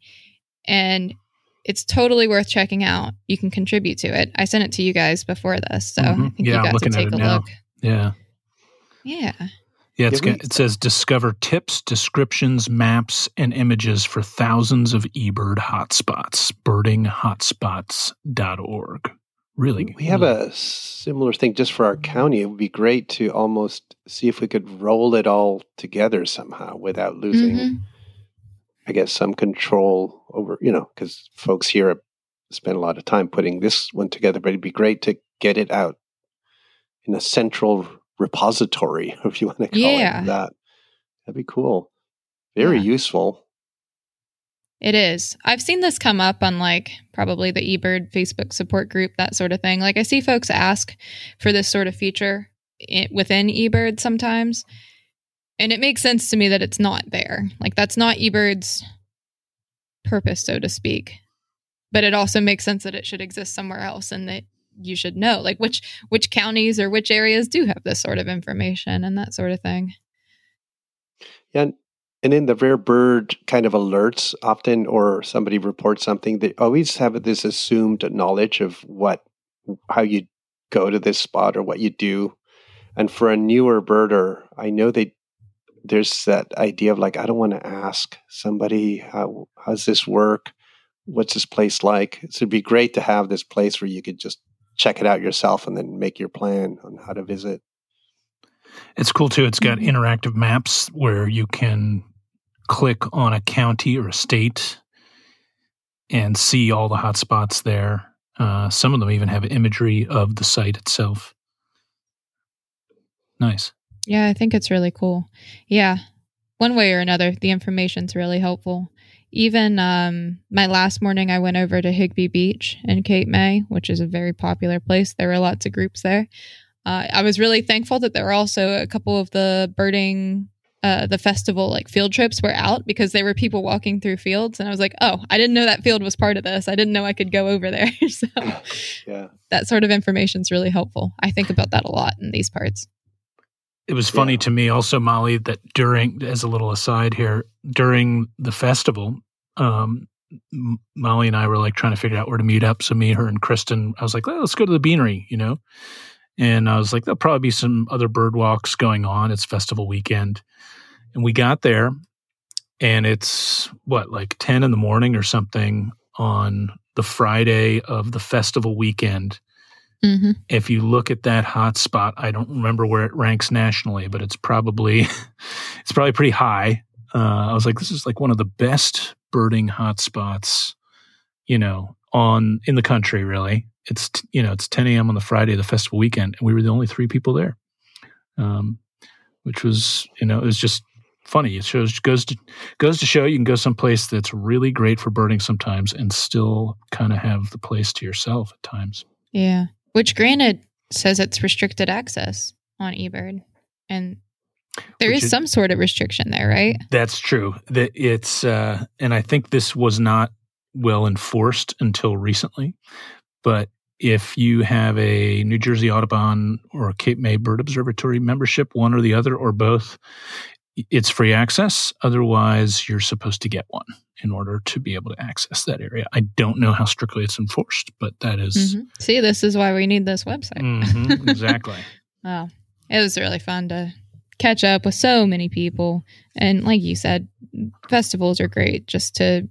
A: And it's totally worth checking out. You can contribute to it. I sent it to you guys before this, so mm-hmm. I think yeah, you got to take a now. look.
B: Yeah.
A: Yeah.
B: Yeah, it says discover tips, descriptions, maps, and images for thousands of eBird hotspots. Birdinghotspots.org. Really?
C: We have a similar thing just for our county. It would be great to almost see if we could roll it all together somehow without losing, mm-hmm. I guess, some control over, you know, because folks here spend a lot of time putting this one together, but it'd be great to get it out in a central repository, [LAUGHS] if you want to call yeah. it that. That'd be cool. Very yeah. useful.
A: It is. I've seen this come up on like probably the eBird Facebook support group, that sort of thing. Like I see folks ask for this sort of feature within eBird sometimes. And it makes sense to me that it's not there. Like that's not eBird's purpose, so to speak. But it also makes sense that it should exist somewhere else and that you should know like which which counties or which areas do have this sort of information and that sort of thing.
C: Yeah and in the rare bird kind of alerts often or somebody reports something they always have this assumed knowledge of what how you go to this spot or what you do. And for a newer birder i know they there's that idea of like i don't want to ask somebody how how's this work? What's this place like? So it'd be great to have this place where you could just check it out yourself and then make your plan on how to visit.
B: It's cool too. It's got mm-hmm. interactive maps where you can click on a county or a state and see all the hotspots there. Uh, some of them even have imagery of the site itself. Nice.
A: Yeah, I think it's really cool. Yeah. One way or another, the information's really helpful. Even um, my last morning, I went over to Higbee Beach in Cape May, which is a very popular place. There were lots of groups there. Uh, I was really thankful that there were also a couple of the birding, uh, the festival like field trips were out because there were people walking through fields, and I was like, oh, I didn't know that field was part of this. I didn't know I could go over there. [LAUGHS] so [LAUGHS]
C: yeah,
A: that sort of information is really helpful. I think about that a lot in these parts.
B: It was funny
C: Yeah.
B: to me also, Molly, that during, as a little aside here, during the festival, um, Molly and I were like trying to figure out where to meet up. So me, her, and Kristen, I was like, "Well, let's go to the Beanery, you know. And I was like, there'll probably be some other bird walks going on. It's festival weekend. And we got there, and it's what, like 10 in the morning or something on the Friday of the festival weekend
A: Mm-hmm.
B: if you look at that hot spot, I don't remember where it ranks nationally, but it's probably [LAUGHS] it's probably pretty high. Uh, I was like, this is like one of the best birding hotspots, you know, on in the country. Really, it's you know it's 10 a.m. on the Friday of the festival weekend, and we were the only three people there, um, which was you know it was just funny. It shows goes to goes to show you can go someplace that's really great for birding sometimes, and still kind of have the place to yourself at times.
A: Yeah. Which granted says it's restricted access on eBird. And there is
B: is-
A: some sort of restriction there, right?
B: That's true. That it's uh, and I think this was not well enforced until recently. But if you have a New Jersey Audubon or Cape May Bird Observatory membership, one or the other or both, it's free access. Otherwise, you're supposed to get one in order to be able to access that area. I don't know how strictly it's enforced, but that is-
A: Mhm. See, this is why we need this website.
B: Mhm, exactly. [LAUGHS]
A: Wow. It was really fun to catch up with so many people. And like you said, festivals are great just to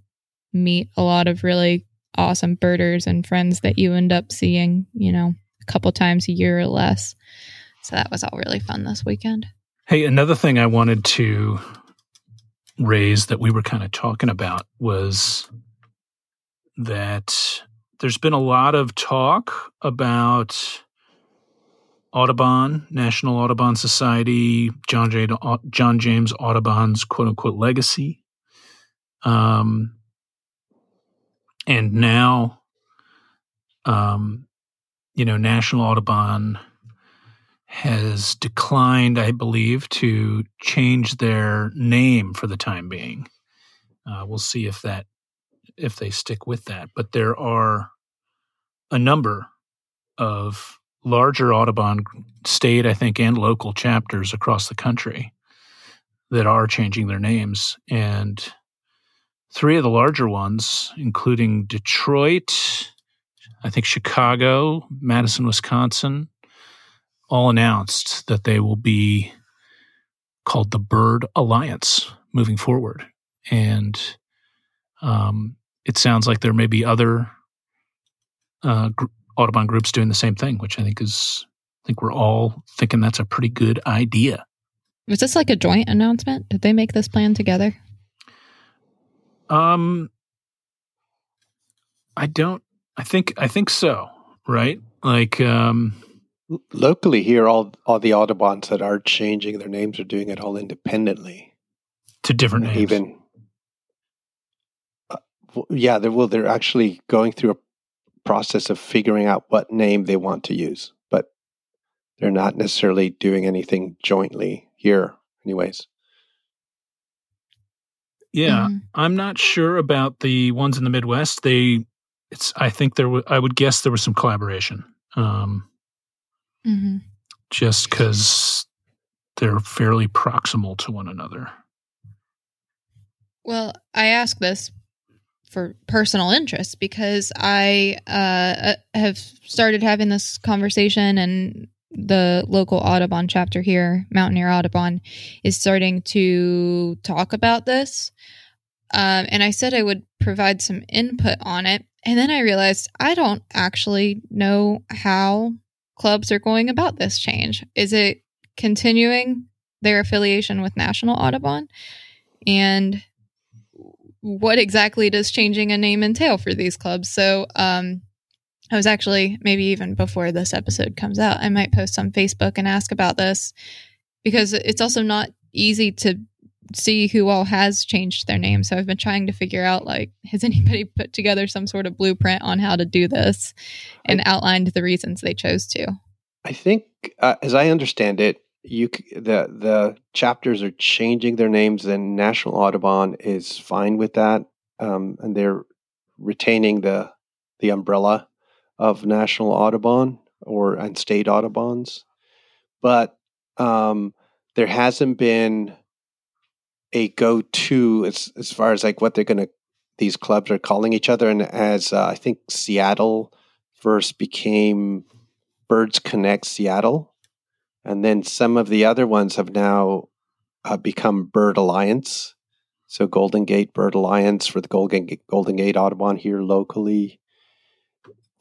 A: meet a lot of really awesome birders and friends that you end up seeing, you know, a couple times a year or less. So that was all really fun this weekend.
B: Hey, another thing I wanted to raise that we were kind of talking about was that there's been a lot of talk about Audubon, National Audubon Society, John, J, John James Audubon's quote unquote legacy. Um, and now, um, you know, National Audubon has declined, I believe, to change their name for the time being. Uh, we'll see if that if they stick with that. But there are a number of larger Audubon state, I think, and local chapters across the country that are changing their names. And three of the larger ones, including Detroit, I think Chicago, Madison, Wisconsin, all announced that they will be called the Bird Alliance moving forward. And um, it sounds like there may be other uh, gr- Audubon groups doing the same thing, which I think is, I think we're all thinking that's a pretty good idea.
A: Was this like a joint announcement? Did they make this plan together?
B: Um, I don't, I think, I think so, right? Like, um,
C: Locally here, all all the Audubons that are changing their names are doing it all independently.
B: to different names.
C: Even, uh, w- yeah, they're, well, they're actually going through a process of figuring out what name they want to use, but they're not necessarily doing anything jointly here, anyways.
B: yeah.
A: Mhm.
B: I'm not sure about the ones in the Midwest. They, it's. I think there. wa- I would guess there was some collaboration, um,
A: mm-hmm.
B: just because they're fairly proximal to one another.
A: Well, I ask this for personal interest because I uh, have started having this conversation, and the local Audubon chapter here, Mountaineer Audubon, is starting to talk about this. Um, and I said I would provide some input on it. And then I realized I don't actually know how clubs are going about this change. Is it continuing their affiliation with National Audubon? And what exactly does changing a name entail for these clubs? So, um, I was actually maybe even before this episode comes out, I might post on Facebook and ask about this because it's also not easy to see who all has changed their name. So I've been trying to figure out like, has [LAUGHS] anybody put together some sort of blueprint on how to do this and I, outlined the reasons they chose to?
C: I think, uh, as I understand it, you the the chapters are changing their names, and National Audubon is fine with that, um, and they're retaining the the umbrella of National Audubon or and state Audubons, but um, there hasn't been a go-to as as far as like what they're going to these clubs are calling each other. And as uh, i think seattle first became birds connect seattle and then some of the other ones have now uh, become bird alliance. So golden gate bird alliance for the golden gate, golden gate audubon here locally.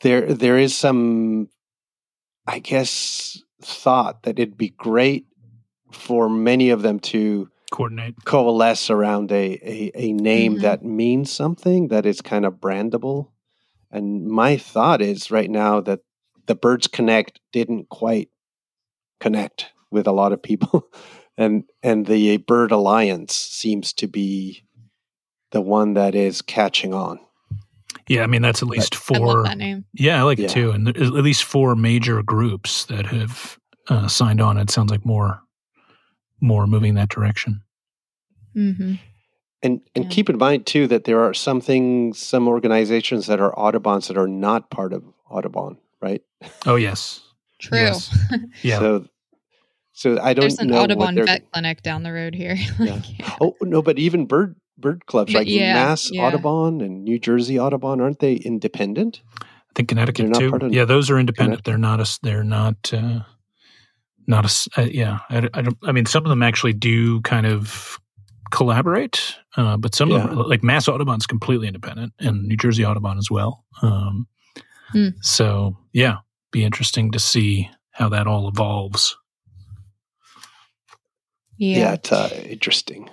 C: There there is some i guess thought that it'd be great for many of them to
B: coordinate.
C: coalesce around a a, a name mm-hmm. that means something that is kind of brandable. And my thought is right now that the birds connect didn't quite connect with a lot of people [LAUGHS] and and the bird alliance seems to be the one that is catching on
B: yeah i mean that's at least four yeah i like yeah. it too and at least four major groups that have uh, signed on it sounds like more more moving that direction
C: Mm-hmm. And and yeah. keep in mind too that there are some things, some organizations that are Audubons that are not part of Audubon, right?
B: Oh yes,
A: true. Yes. [LAUGHS]
C: yeah. So so I don't know.
A: There's an
C: know
A: Audubon vet clinic down the road here. [LAUGHS]
C: like, yeah. Oh no, but even bird bird clubs but like yeah, Mass Audubon and New Jersey Audubon aren't they independent?
B: I think Connecticut too. Yeah, those are independent. They're not a. They're not. Uh, not a. Uh, yeah, I, I, don't. I mean, some of them actually do kind of collaborate, uh, but some yeah. of them, like Mass Audubon's completely independent, and New Jersey Audubon as well. Um, hmm. So yeah, be interesting to see how that all evolves.
C: Yeah, yeah it's uh, interesting.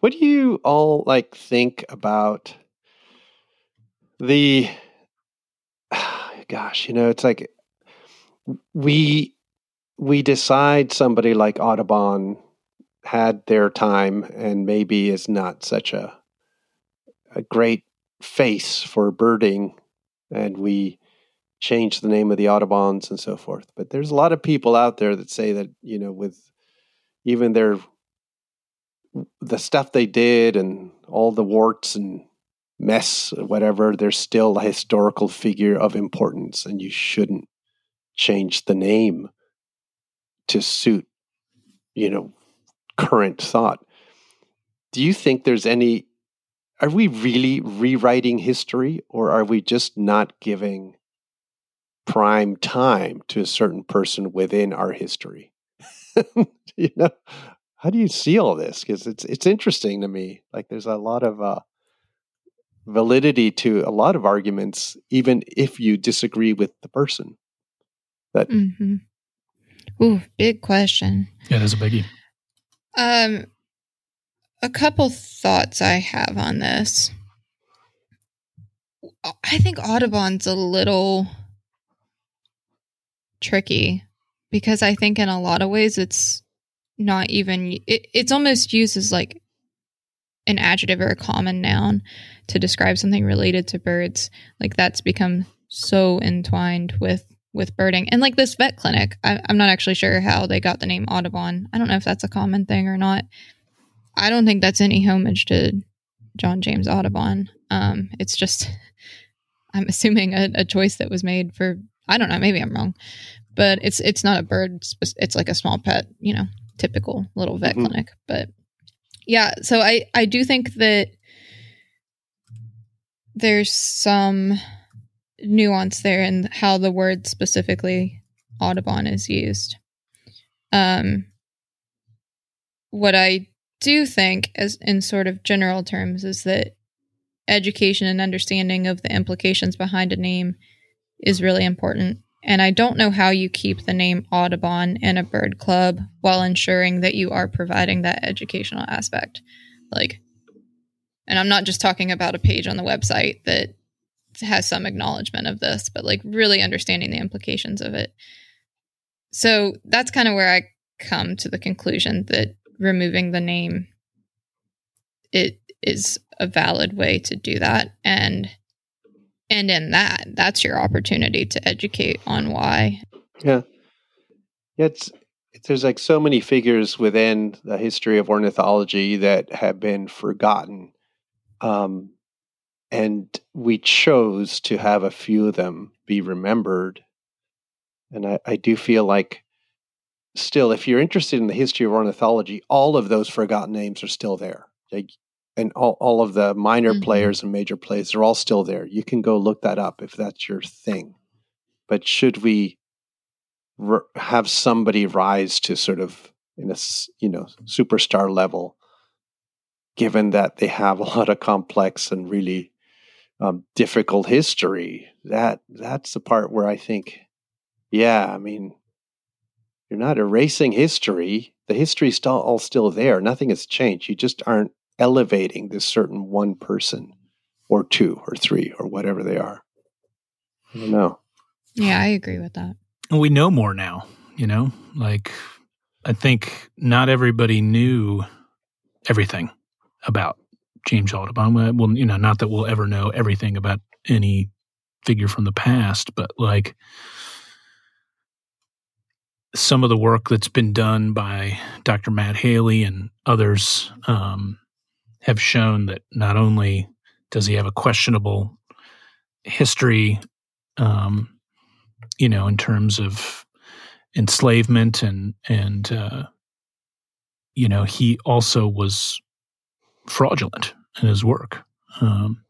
C: What do you all like think about the? [SIGHS] Gosh, you know, it's like we we decide somebody like Audubon had their time and maybe is not such a a great face for birding and we change the name of the audubons and so forth but there's a lot of people out there that say that you know with even their the stuff they did and all the warts and mess whatever they're still a historical figure of importance and you shouldn't change the name to suit you know current thought. Do you think there's any, are we really rewriting history or are we just not giving prime time to a certain person within our history? [LAUGHS] you know, how do you see all this? Because it's it's interesting to me. Like there's a lot of uh, validity to a lot of arguments, even if you disagree with the person. That.
A: Mm-hmm. Ooh, big question.
B: Yeah, there's a biggie.
A: Um, a couple thoughts I have on this. I think Audubon's a little tricky because I think in a lot of ways it's not even it, it's almost used as like an adjective or a common noun to describe something related to birds. Like that's become so entwined with with birding. And like this vet clinic, I, am not actually sure how they got the name Audubon. I don't know if that's a common thing or not. I don't think that's any homage to John James Audubon. Um, it's just, [LAUGHS] I'm assuming a, a, choice that was made for. I don't know. Maybe I'm wrong, but it's it's not a bird. It's like a small pet. You know, typical little vet mm-hmm. clinic. But yeah, so I I do think that there's some nuance there in how the word specifically Audubon is used. Um, what I do think, as in sort of general terms, is that education and understanding of the implications behind a name is really important. And I don't know how you keep the name Audubon in a bird club while ensuring that you are providing that educational aspect. Like, and I'm not just talking about a page on the website that has some acknowledgement of this, but like really understanding the implications of it. So that's kind of where I come to the conclusion that removing the name it is a valid way to do that and and in that that's your opportunity to educate on why.
C: Yeah. It's there's like so many figures within the history of ornithology that have been forgotten um, and we chose to have a few of them be remembered. And I, I do feel like still if you're interested in the history of ornithology all of those forgotten names are still there. Like and all, all of the minor mm-hmm. players and major players are all still there. You can go look that up if that's your thing. But should we r- have somebody rise to sort of in a you know superstar level, given that they have a lot of complex and really um, difficult history? That that's the part where I think, yeah, I mean, you're not erasing history. The history's still all still there. Nothing has changed. You just aren't elevating this certain one person or two or three or whatever they are. I don't know.
A: Yeah, I agree with that.
B: And we know more now, you know? Like I think not everybody knew everything about James Audubon. Well, you know, not that we'll ever know everything about any figure from the past, but like some of the work that's been done by Dr. Matt Halley and others um, have shown that not only does he have a questionable history, um, you know, in terms of enslavement and and uh, you know he also was fraudulent in his work. Um,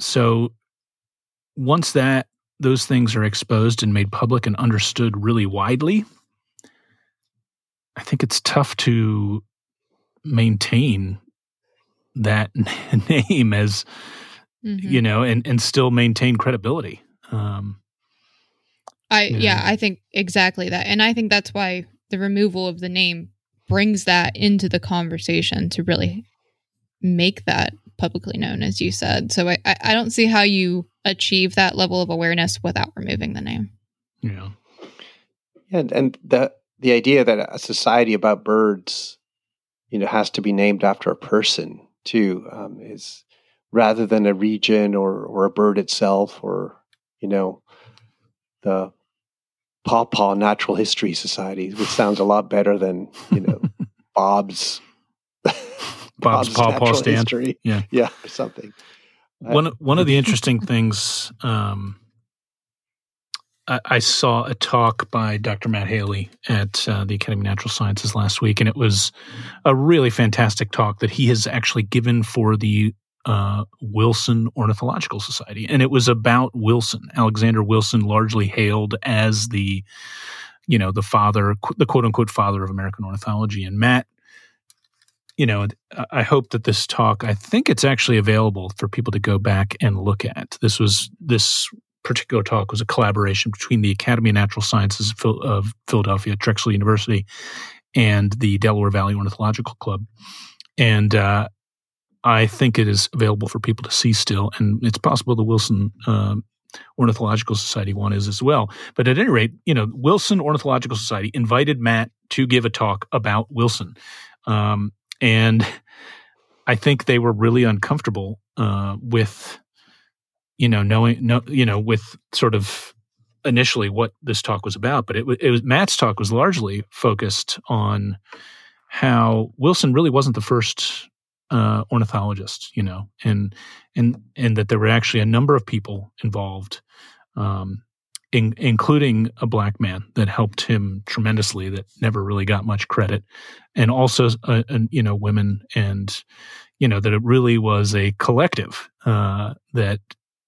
B: so once that those things are exposed and made public and understood really widely, I think it's tough to maintain that [LAUGHS] name as mm-hmm. you know and and still maintain credibility um
A: i yeah know. i think exactly that and i think that's why the removal of the name brings that into the conversation to really make that publicly known as you said so i i don't see how you achieve that level of awareness without removing the name
B: yeah
C: and and the the idea that a society about birds you know has to be named after a person too um, is rather than a region or or a bird itself or you know the Paw Paw Natural History Society, which sounds a lot better than you know [LAUGHS] Bob's
B: Bob's, Bob's Paw Paw stand. History. Yeah,
C: yeah, or something.
B: One one of the [LAUGHS] interesting things um, I, saw a talk by Dr. Matt Halley at uh, the Academy of Natural Sciences last week, and it was a really fantastic talk that he has actually given for the uh, Wilson Ornithological Society, and it was about Wilson, Alexander Wilson, largely hailed as the, you know, the father, the quote unquote father of American ornithology. And Matt, you know, I hope that this talk, I think it's actually available for people to go back and look at. This was this particular talk was a collaboration between the Academy of Natural Sciences of Philadelphia, Drexel University, and the Delaware Valley Ornithological Club. And uh, I think it is available for people to see still, and it's possible the Wilson uh, Ornithological Society one is as well. But at any rate, you know, Wilson Ornithological Society invited Matt to give a talk about Wilson, um, and [LAUGHS] I think they were really uncomfortable uh, with you know, knowing, no, you know, with sort of initially what this talk was about, but it, it was Matt's talk was largely focused on how Wilson really wasn't the first uh, ornithologist, you know, and and and that there were actually a number of people involved, um, in, including a black man that helped him tremendously that never really got much credit, and also uh, and, you know women and you know that it really was a collective uh, that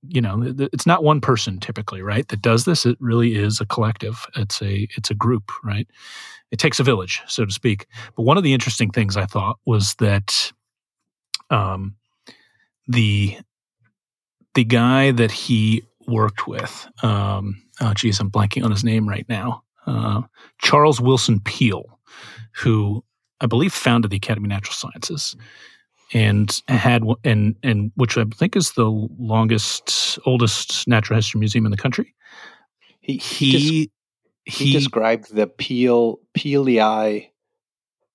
B: you know it's not one person typically right that does this. It really is a collective. It's a it's a group right? It takes a village so to speak. But one of the interesting things i thought was that um the the guy that he worked with um oh geez i'm blanking on his name right now uh, charles wilson peale who i believe founded the academy of natural sciences and had and and which I think is the longest, oldest natural history museum in the country.
C: He he he, he described the Peale Peelii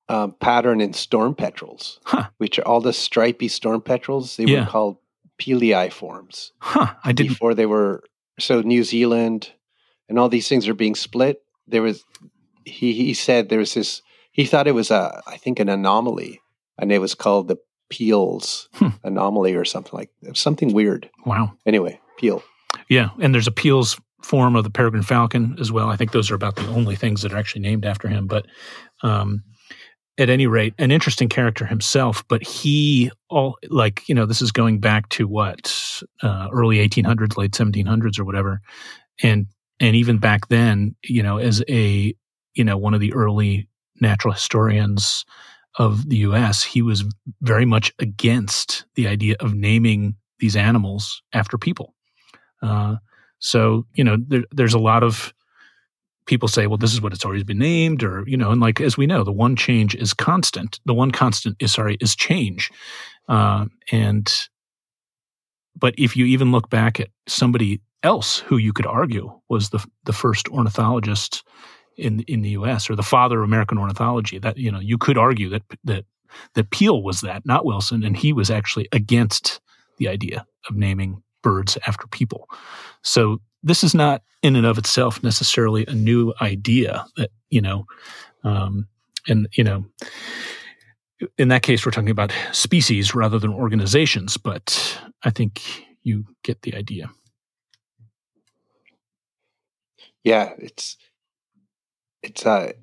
C: um, pattern in storm petrels,
B: Huh.
C: which are all the stripy storm petrels. They
B: Yeah.
C: were called pleiforms
B: Huh. I didn't.
C: before they were. So New Zealand and all these things are being split. There was he he said there was this. He thought it was a I think an anomaly, and it was called the Peale's
B: Hmm.
C: anomaly or something like something weird.
B: Wow.
C: Anyway, Peale.
B: Yeah, and there's a Peale's form of the peregrine falcon as well. I think those are about the only things that are actually named after him. But um, at any rate, an interesting character himself. But he all like you know this is going back to what uh, early 1800s, late 1700s, or whatever, and and even back then, you know, as a you know one of the early natural historians of the U.S., he was very much against the idea of naming these animals after people. Uh, so you know, there, there's a lot of people say, well, this is what it's always been named, or you know, and like as we know, the one change is constant. The one constant is sorry is change, uh, and but if you even look back at somebody else who you could argue was the the first ornithologist in in the U.S. or the father of American ornithology, that you know you could argue that that that Peale was that, not Wilson, and he was actually against the idea of naming birds after people. So this is not in and of itself necessarily a new idea that you know, um, and you know, in that case we're talking about species rather than organizations. But I think you get the idea.
C: Yeah, it's it's a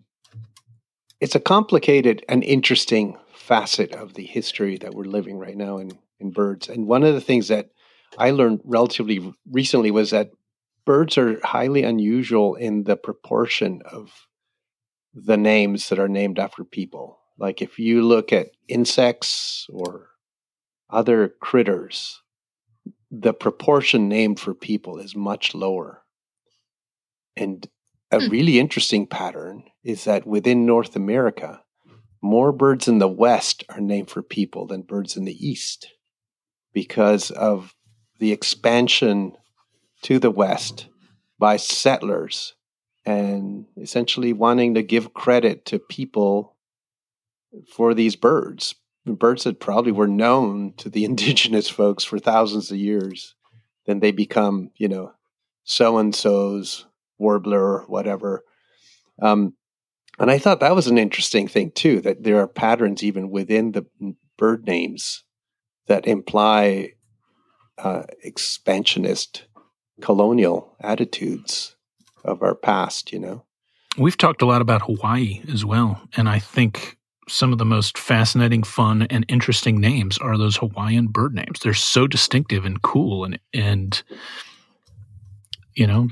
C: it's a complicated and interesting facet of the history that we're living right now in in birds. And one of the things that I learned relatively recently was that birds are highly unusual in the proportion of the names that are named after people. Like if you look at insects or other critters, the proportion named for people is much lower. And a
A: Hmm.
C: really interesting pattern is that within North America, more birds in the West are named for people than birds in the East because of the expansion to the West by settlers and essentially wanting to give credit to people for these birds. Birds that probably were known to the [LAUGHS] indigenous folks for thousands of years. Then they become, you know, so and so's warbler or whatever. Um, and I thought that was an interesting thing too, that there are patterns even within the bird names that imply uh, expansionist colonial attitudes of our past, you know?
B: We've talked a lot about Hawaii as well, and I think some of the most fascinating, fun, and interesting names are those Hawaiian bird names. They're so distinctive and cool, and and you know,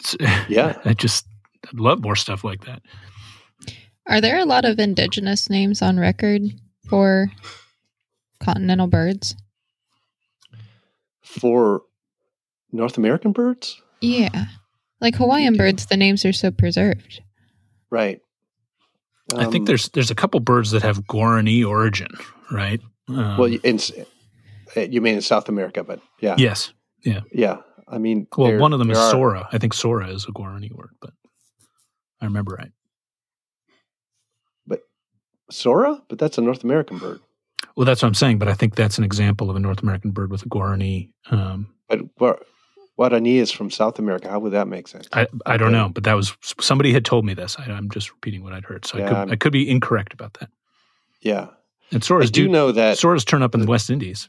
B: it's [LAUGHS]
C: Yeah.
B: I just I'd love more stuff like that.
A: Are there a lot of indigenous names on record for continental birds?
C: For North American birds?
A: Yeah. Like Hawaiian birds, the names are so preserved.
C: Right.
B: I think
C: Um,
B: there's there's a couple birds that have Guarani origin, right? Um,
C: well, in, uh, you mean in South America, but yeah.
B: yes.
C: Yeah. Yeah. I mean,
B: Well,
C: there-
B: one of them is
C: are-
B: Sora. I think Sora is a Guarani word, but I remember right.
C: But Sora, but that's a North American bird.
B: Well, that's what I'm saying, but I think that's an example of a North American bird with a Guarani. Um,
C: But Guarani is from South America. How would that make sense?
B: I I don't know, but that was somebody had told me this. I, I'm just repeating what I'd heard, so I
C: Yeah,
B: could
C: I'm-
B: I could be incorrect about that.
C: Yeah.
B: And
C: I do
B: do
C: know that.
B: Sora's turn up in the West Indies.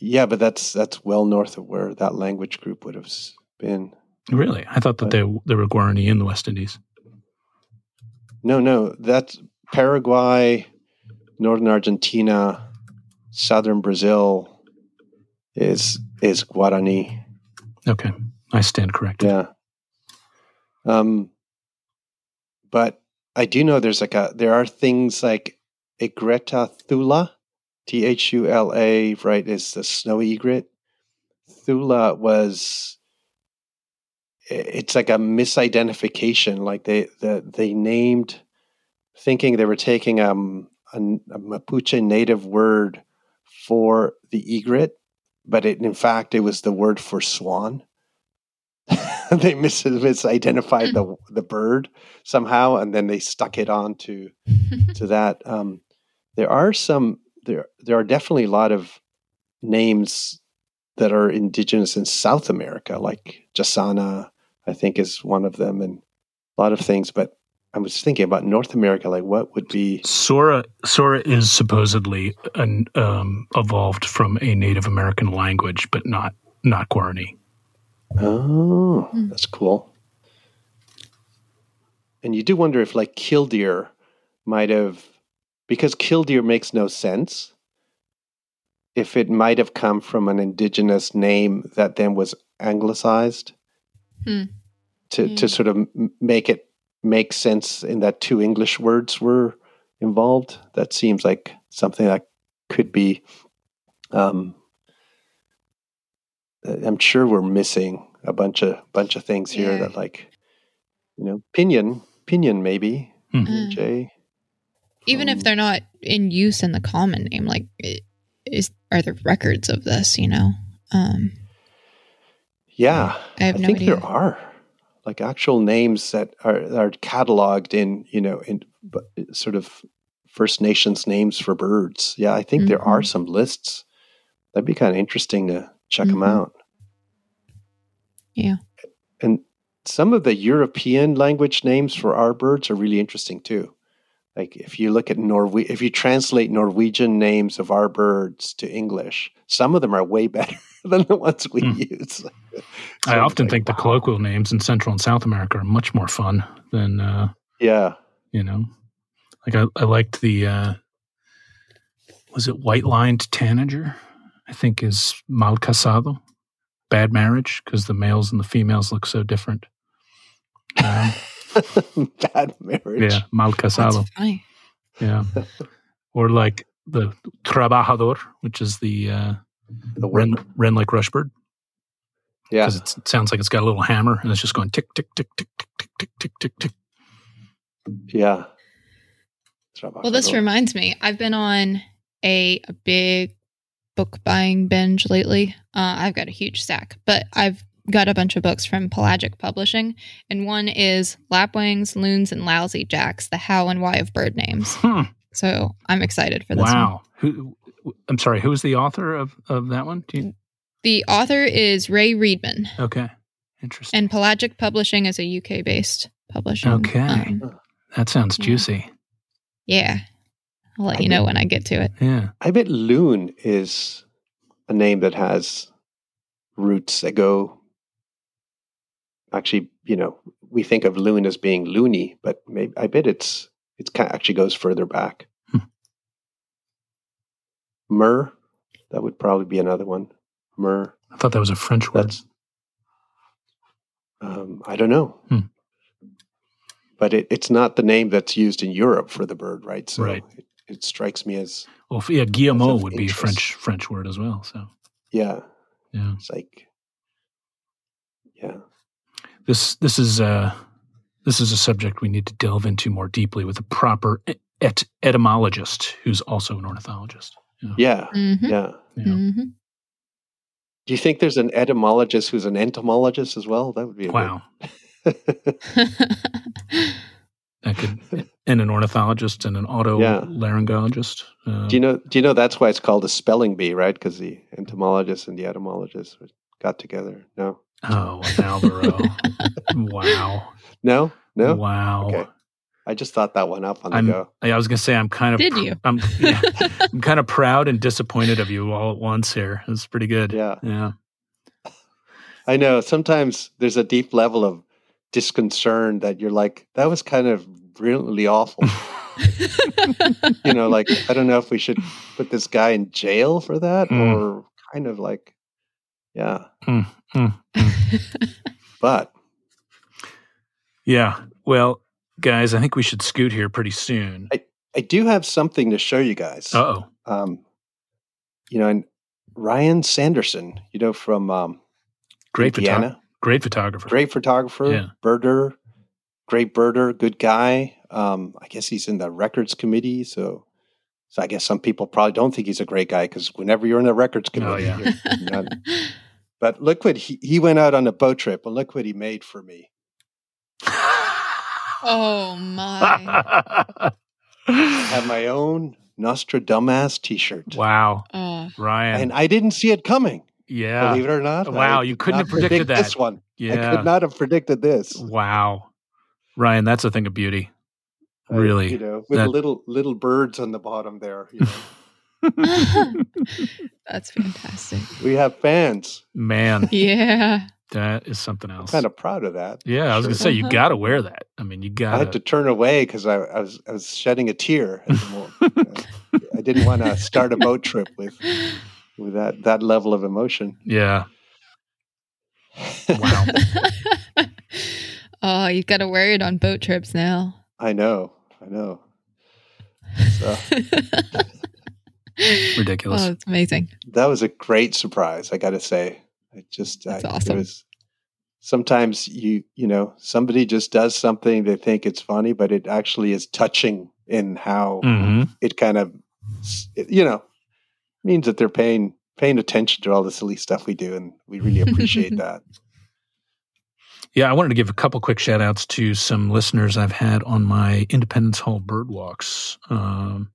C: Yeah, but that's that's well north of where that language group would have been.
B: Really, I thought that
C: Right.
B: they there were Guarani in the West Indies.
C: No, no, that's Paraguay, northern Argentina, southern Brazil is is Guarani.
B: Okay, I stand corrected.
C: Yeah. Um, but I do know there's like a there are things like Egretta thula, T H U L A, right? Is the snowy egret. Thula was. It's like a misidentification. Like they the, they named, thinking they were taking um, a, a Mapuche native word for the egret, but it in fact it was the word for swan. [LAUGHS] they mis- misidentified the [LAUGHS] the bird somehow, and then they stuck it on to [LAUGHS] to that. Um, there are some there there are definitely a lot of names that are indigenous in South America, like Jacana, I think is one of them, and a lot of things. But I was thinking about North America, like what would be
B: Sora. Sora is supposedly an, um, evolved from a Native American language, but not not Guarani.
C: Oh,
A: Hmm.
C: that's cool. And you do wonder if, like, killdeer might have, because killdeer makes no sense, if it might have come from an indigenous name that then was anglicized
A: Hmm.
C: to,
A: Yeah.
C: to sort of make it make sense in that two English words were involved. That seems like something that could be. Um, I'm sure we're missing a bunch of bunch of things here
A: Yeah.
C: that like, you know, pinion, pinion maybe,
B: Hmm.
A: Mm.
C: J.
A: Even if
C: Um,
A: they're not in use in the common name, like is are there records of this? You know, um,
C: Yeah,
A: I have no
C: think
A: idea.
C: there are like actual names that are are cataloged in you know in bu- sort of First Nations names for birds. Yeah, I think there are
A: Mhm.
C: some lists. That'd be kind of interesting to check them
A: Mhm.
C: out.
A: Yeah.
C: and some of the European language names for our birds are really interesting too. Like if you look at Norwe, if you translate Norwegian names of our birds to English, some of them are way [LAUGHS] better than the ones we
B: Hmm.
C: use. [LAUGHS]
B: I often
C: like,
B: think the colloquial names in Central and South America are much more fun than uh,
C: Yeah.
B: you know. Like I, I liked the uh, was it white lined tanager? I think is mal casado, bad marriage because the males and the females look so different. [LAUGHS] Um, [LAUGHS]
C: Bad marriage.
B: yeah, mal
A: That's
B: casado.
A: funny.
B: Yeah, or like the trabajador, which is the uh,
C: The
B: wren,
C: work.
B: wren like rushbird
C: Yeah.
B: because it sounds like it's got a little hammer and it's just going tick tick tick tick tick tick tick tick tick tick.
C: Yeah.
A: Well, this reminds me. I've been on a, a big book buying binge lately. Uh, I've got a huge stack, but I've got a bunch of books from Pelagic Publishing, and one is Lapwings, Loons, and Lousy Jacks: The How and Why of Bird Names.
B: Hmm.
A: So I'm excited for this one.
B: Wow. Who? I'm sorry. Who's the author of of that one? Do you,
A: The author is Ray Reedman,
B: okay. Interesting.
A: and Pelagic Publishing is a UK based publishing.
B: Okay.
A: Um,
B: that sounds
A: Yeah.
B: juicy.
A: yeah. I'll let
C: I
A: you know when I get to it.
B: Yeah.
C: I bet loon is a name that has roots that go. Actually, you know, we think of loon as being loony, but maybe I bet it's it's kind actually goes further back.
B: Hmm.
C: Murre, that would probably be another one. Murre.
B: I thought that was a French word.
C: Um, I don't know.
B: Hmm.
C: But it, it's not the name that's used in Europe for the bird, right? So
B: Right.
C: It, it strikes me as
B: well, yeah, Guillemot would be a. French French word as well. So
C: yeah,
B: yeah.
C: it's like yeah.
B: This this is uh this is a subject we need to delve into more deeply with a proper et- et- etymologist who's also an ornithologist.
C: Yeah,
A: hmm
C: yeah.
B: Yeah.
A: hmm
C: Do you think there's an etymologist who's an entomologist as well? That would be a
B: Wow.
C: good- [LAUGHS]
B: That could and an ornithologist and an
C: Yeah.
B: otolaryngologist. Uh,
C: do you know? Do you know that's why it's called a spelling bee, right? Because the entomologist and the etymologist got together. No,
B: Oh, Alvaro. wow.
C: no, no.
B: Wow.
C: Okay. I just thought that one up on the
B: I'm-
C: go.
B: I was gonna say I'm kind of
A: Did you?
B: I'm yeah, [LAUGHS] I'm kind of proud and disappointed of you all at once here. It's pretty good.
C: Yeah,
B: Yeah.
C: I know. Sometimes there's a deep level of disconcern that you're like, that was kind of brilliantly awful. [LAUGHS] you know, like I don't know if we should put this guy in jail for that
B: Mm.
C: or kind of like, yeah.
B: Mm, mm. [LAUGHS]
C: But
B: Yeah. Well, guys, I think we should scoot here pretty soon.
C: I I do have something to show you guys.
B: Uh oh.
C: Um, you know, and Ryan Sanderson, you know, from um,
B: Great photographer.
C: Indiana,
B: Great photographer.
C: great photographer,
B: Yeah.
C: birder, great birder, good guy. Um, I guess he's in the records committee, so so I guess some people probably don't think he's a great guy because whenever you're in the records committee,
B: Oh, yeah.
C: you're not, [LAUGHS] But look what he, he went out on a boat trip, and look what he made for me.
A: oh my!
C: I have my own Nostradamus T-shirt.
B: Wow,
A: Oh,
B: Ryan.
C: and I didn't see it coming.
B: yeah.
C: Believe it or not.
B: Wow,
C: I
B: you couldn't have predicted
C: predict
B: that.
C: This one,
B: yeah, I
C: could not have predicted this.
B: Wow. Ryan, that's a thing of beauty.
C: I-
B: Really?
C: you know, with
B: That-
C: little little birds on the bottom there. You know. [LAUGHS]
A: that's fantastic.
C: we have fans.
B: Man,
A: Yeah.
B: that is something
C: I'm
B: else.
C: kind of proud of that.
B: yeah, I was
C: Sure.
B: going to say, you
A: Uh-huh.
B: got to wear that. I mean, you got.
C: I had to turn away because I, I was I was shedding a tear. At the. [LAUGHS] I didn't want to start a boat trip with with that that level of emotion.
B: Yeah. [LAUGHS] Wow.
A: oh, you've got to wear it on boat trips now.
C: I know, I know. So [LAUGHS]
B: Ridiculous.
A: Oh, it's amazing.
C: that was a great surprise. I got to say, I just
A: That's
C: I,
A: awesome.
C: It was, sometimes you you know somebody just does something they think it's funny, but it actually is touching in how
B: hmm
C: it kind of you know means that they're paying paying attention to all the silly stuff we do, and we really appreciate [LAUGHS] that.
B: Yeah, I wanted to give a couple quick shout outs to some listeners I've had on my Independence Hall bird walks. Um,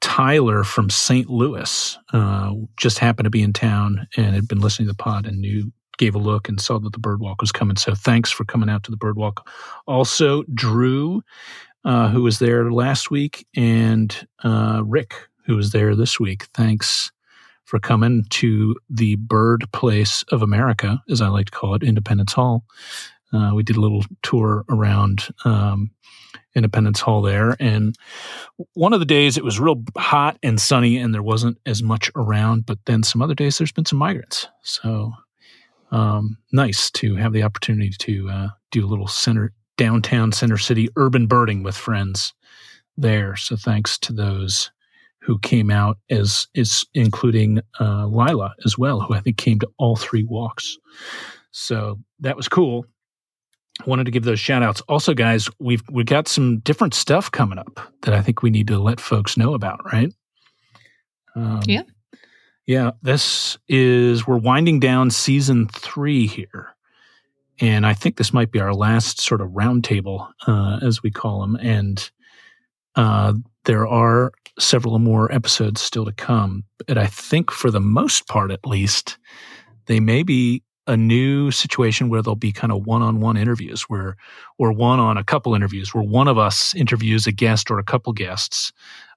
B: Tyler from St. Louis uh, just happened to be in town and had been listening to the pod and knew, gave a look and saw that the bird walk was coming. So thanks for coming out to the bird walk. Also, Drew, uh, who was there last week, and uh, Rick, who was there this week. Thanks for coming to the bird place of America, as I like to call it, Independence Hall. Uh, we did a little tour around um, Independence Hall there. And one of the days it was real hot and sunny and there wasn't as much around, but then some other days there's been some migrants. So um, nice to have the opportunity to uh, do a little center, downtown center city urban birding with friends there. So thanks to those who came out as is including uh, Lila as well, who I think came to all three walks. So that was cool. Wanted to give those shout outs. Also, guys, we've we've got some different stuff coming up that I think we need to let folks know about, right? Um,
A: Yeah.
B: Yeah. This is we're winding down season three here. And I think this might be our last sort of roundtable, uh, as we call them. And uh, there are several more episodes still to come. But I think for the most part, at least, they may be a new situation where there'll be kind of one-on-one interviews where or one on a couple interviews where one of us interviews a guest or a couple guests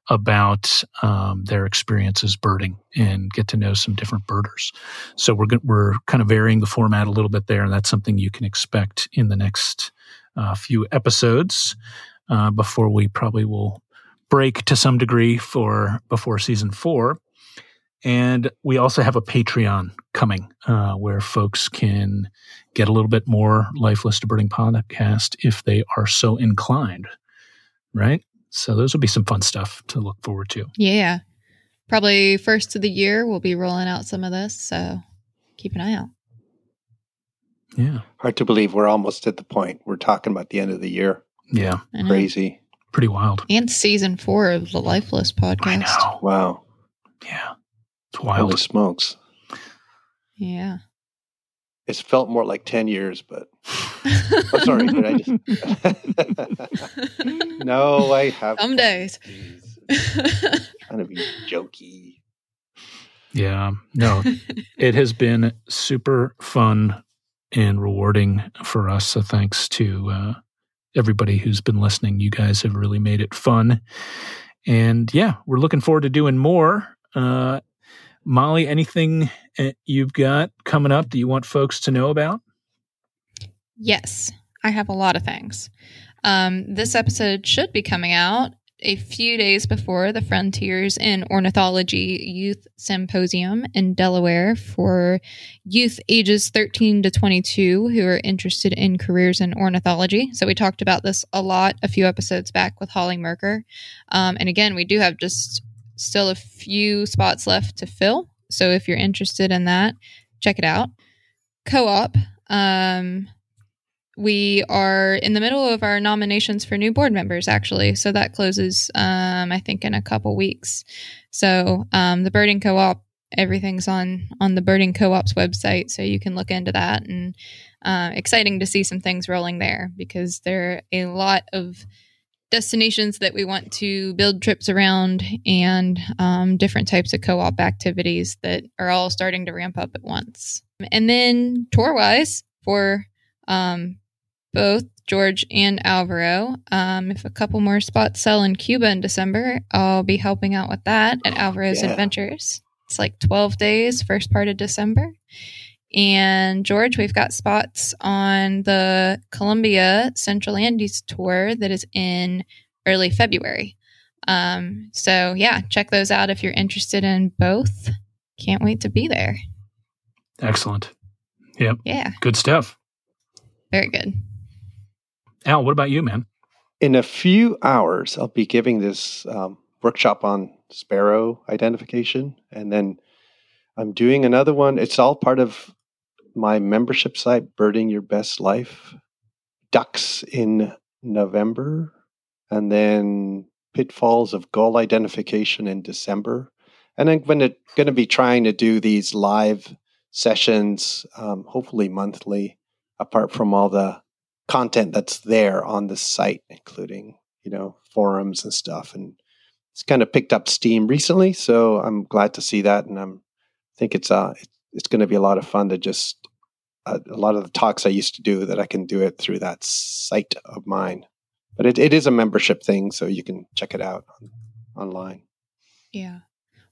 B: about um, their experiences birding and get to know some different birders. So we're we're kind of varying the format a little bit there and that's something you can expect in the next uh, few episodes uh, before we probably will break to some degree for before season four and we also have a Patreon coming uh, where folks can get a little bit more Life List to Birding podcast if they are so inclined. Right? So those will be some fun stuff to look forward to.
A: Yeah. Probably first of the year, we'll be rolling out some of this. So keep an eye out.
B: Yeah.
C: Hard to believe we're almost at the point. We're talking about the end of the year.
B: Yeah.
C: Crazy.
B: Pretty wild.
A: And season four of the Life List podcast.
B: I know.
C: Wow.
B: Yeah. It's
C: Holy
B: wild.
C: smokes.
A: Yeah.
C: It's felt more like 10 years, but oh, sorry. Did I just? [LAUGHS] no, I have.
A: Some days.
C: Jeez. Trying to be jokey.
B: Yeah. No, it has been super fun and rewarding for us. So thanks to uh, everybody who's been listening. You guys have really made it fun. And yeah, we're looking forward to doing more. Uh, Molly, anything uh, you've got coming up that you want folks to know about?
A: Yes, I have a lot of things. Um, this episode should be coming out a few days before the Frontiers in Ornithology Youth Symposium in Delaware for youth ages 13 to 22 who are interested in careers in ornithology. So, we talked about this a lot a few episodes back with Holly Merker. Um, and again, we do have just still a few spots left to fill. So, if you're interested in that, check it out. Co op. Um, we are in the middle of our nominations for new board members actually so that closes um, i think in a couple weeks so um, the birding co-op everything's on on the birding co-op's website so you can look into that and uh, exciting to see some things rolling there because there are a lot of destinations that we want to build trips around and um, different types of co-op activities that are all starting to ramp up at once and then tour wise for um, both George and Alvaro. Um, if a couple more spots sell in Cuba in December, I'll be helping out with that at Alvaro's yeah. Adventures. It's like 12 days, first part of December. And George, we've got spots on the Colombia Central Andes tour that is in early February. Um, so, yeah, check those out if you're interested in both. Can't wait to be there.
B: Excellent. Yep.
A: Yeah.
B: Good stuff.
A: Very good.
B: Al, what about you, man?
C: In a few hours, I'll be giving this um, workshop on sparrow identification. And then I'm doing another one. It's all part of my membership site, Birding Your Best Life. Ducks in November. And then pitfalls of gull identification in December. And I'm going to, be trying to do these live sessions, um, hopefully monthly, apart from all the content that's there on the site, including you know forums and stuff. And it's kind of picked up steam recently, so I'm glad to see that, and I'm I think it's uh it's going to be a lot of fun to just a lot of the talks I used to do that I can do it through that site of mine. But it, it is a membership thing, so you can check it out on, online.
A: Yeah.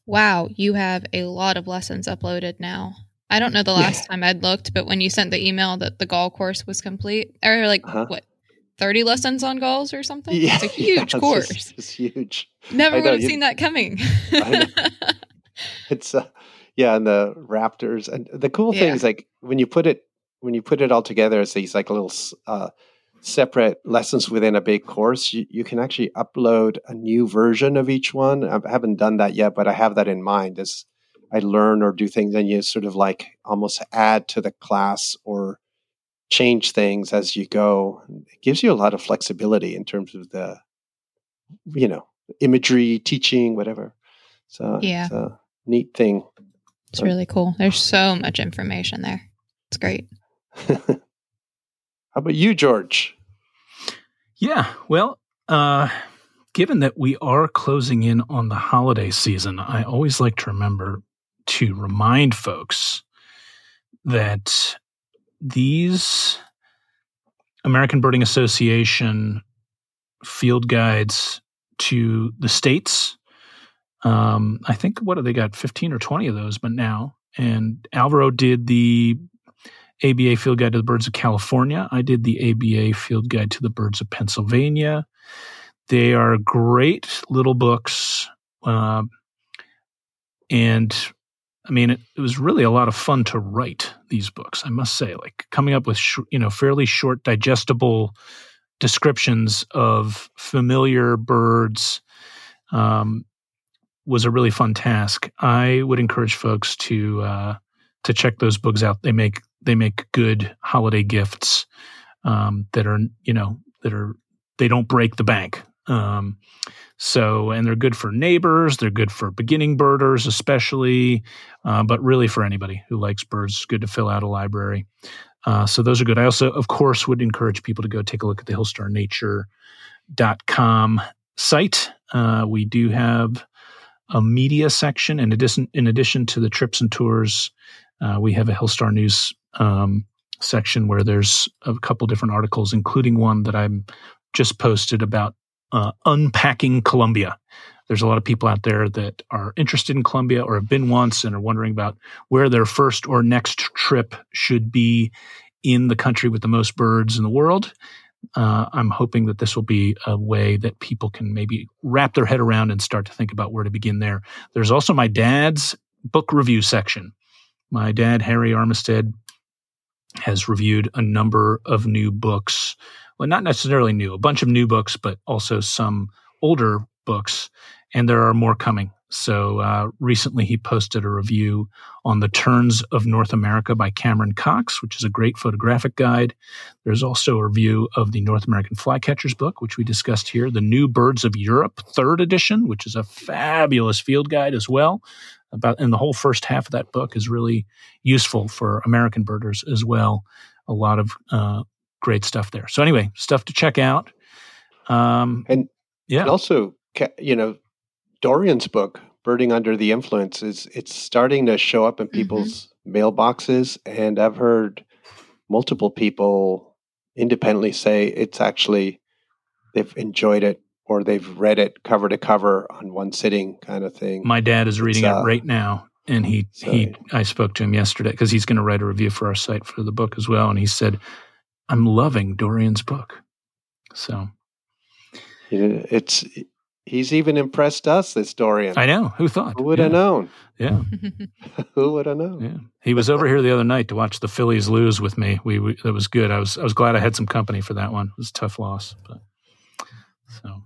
A: Wow, you have a lot of lessons uploaded now. I don't know the last yeah. time I'd looked, but when you sent the email that the gull course was complete, or like uh-huh. what, 30 lessons on gulls or something? Yeah, it's a [LAUGHS] huge yeah, course.
C: It's, it's, huge.
A: Never would have you, seen that coming. [LAUGHS]
C: it's, uh, yeah, and the Raptors. And the cool thing is like when you put it, when you put it all together as these like little uh, separate lessons within a big course, you, you can actually upload a new version of each one. I haven't done that yet, but I have that in mind as I learn or do things, and you sort of like almost add to the class or change things as you go. It gives you a lot of flexibility in terms of the, you know, imagery, teaching, whatever. So yeah, it's a neat thing.
A: It's really cool. There's so much information there. It's great. [LAUGHS]
C: How about you, George?
B: Yeah, well, uh, given that we are closing in on the holiday season, I always like to remember to remind folks that these American Birding Association field guides to the states. Um, I think what have they got? Fifteen or twenty of those, but now. And Alvaro did the ABA field guide to the birds of California. I did the ABA field guide to the birds of Pennsylvania. They are great little books, uh, and I mean, it, it, was really a lot of fun to write these books. I must say, like coming up with sh- you know fairly short, digestible descriptions of familiar birds um, was a really fun task. I would encourage folks to uh, to check those books out. They make they make good holiday gifts um, that are you know that are they don't break the bank. Um, so, and they're good for neighbors, they're good for beginning birders, especially, uh, but really for anybody who likes birds. Good to fill out a library. Uh, so, those are good. I also, of course, would encourage people to go take a look at the hillstarnature.com site. Uh, we do have a media section, in addition, in addition to the trips and tours, uh, we have a Hillstar News um, section where there's a couple different articles, including one that I'm just posted about uh, unpacking Colombia. There's a lot of people out there that are interested in Colombia or have been once and are wondering about where their first or next trip should be in the country with the most birds in the world. Uh, I'm hoping that this will be a way that people can maybe wrap their head around and start to think about where to begin there. There's also my dad's book review section. My dad, Harry Armistead, has reviewed a number of new books well, not necessarily new, a bunch of new books, but also some older books, and there are more coming. So uh, recently he posted a review on The Terns of North America by Cameron Cox, which is a great photographic guide. There's also a review of the North American Flycatchers book, which we discussed here, The New Birds of Europe, third edition, which is a fabulous field guide as well. About and the whole first half of that book is really useful for American birders as well. A lot of uh, great stuff there. So anyway, stuff to check out.
C: Um, and yeah, and also you know Dorian's book, Birding Under the Influence, is it's starting to show up in mm-hmm. people's mm-hmm. mailboxes, and I've heard multiple people independently say it's actually they've enjoyed it or they've read it cover to cover on one sitting kind of thing.
B: My dad is reading uh, it right now and he he I spoke to him yesterday cuz he's going to write a review for our site for the book as well and he said I'm loving Dorian's book. So
C: it's he's even impressed us this Dorian.
B: I know. Who thought?
C: Who would yeah. have known?
B: Yeah. [LAUGHS]
C: Who would have known?
B: Yeah. He was over here the other night to watch the Phillies lose with me. We, we that was good. I was I was glad I had some company for that one. It was a tough loss, but so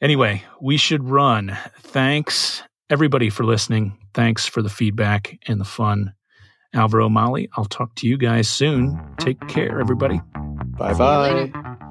B: Anyway, we should run. Thanks everybody for listening. Thanks for the feedback and the fun. Alvaro Molly, I'll talk to you guys soon. Take care, everybody.
C: Bye bye.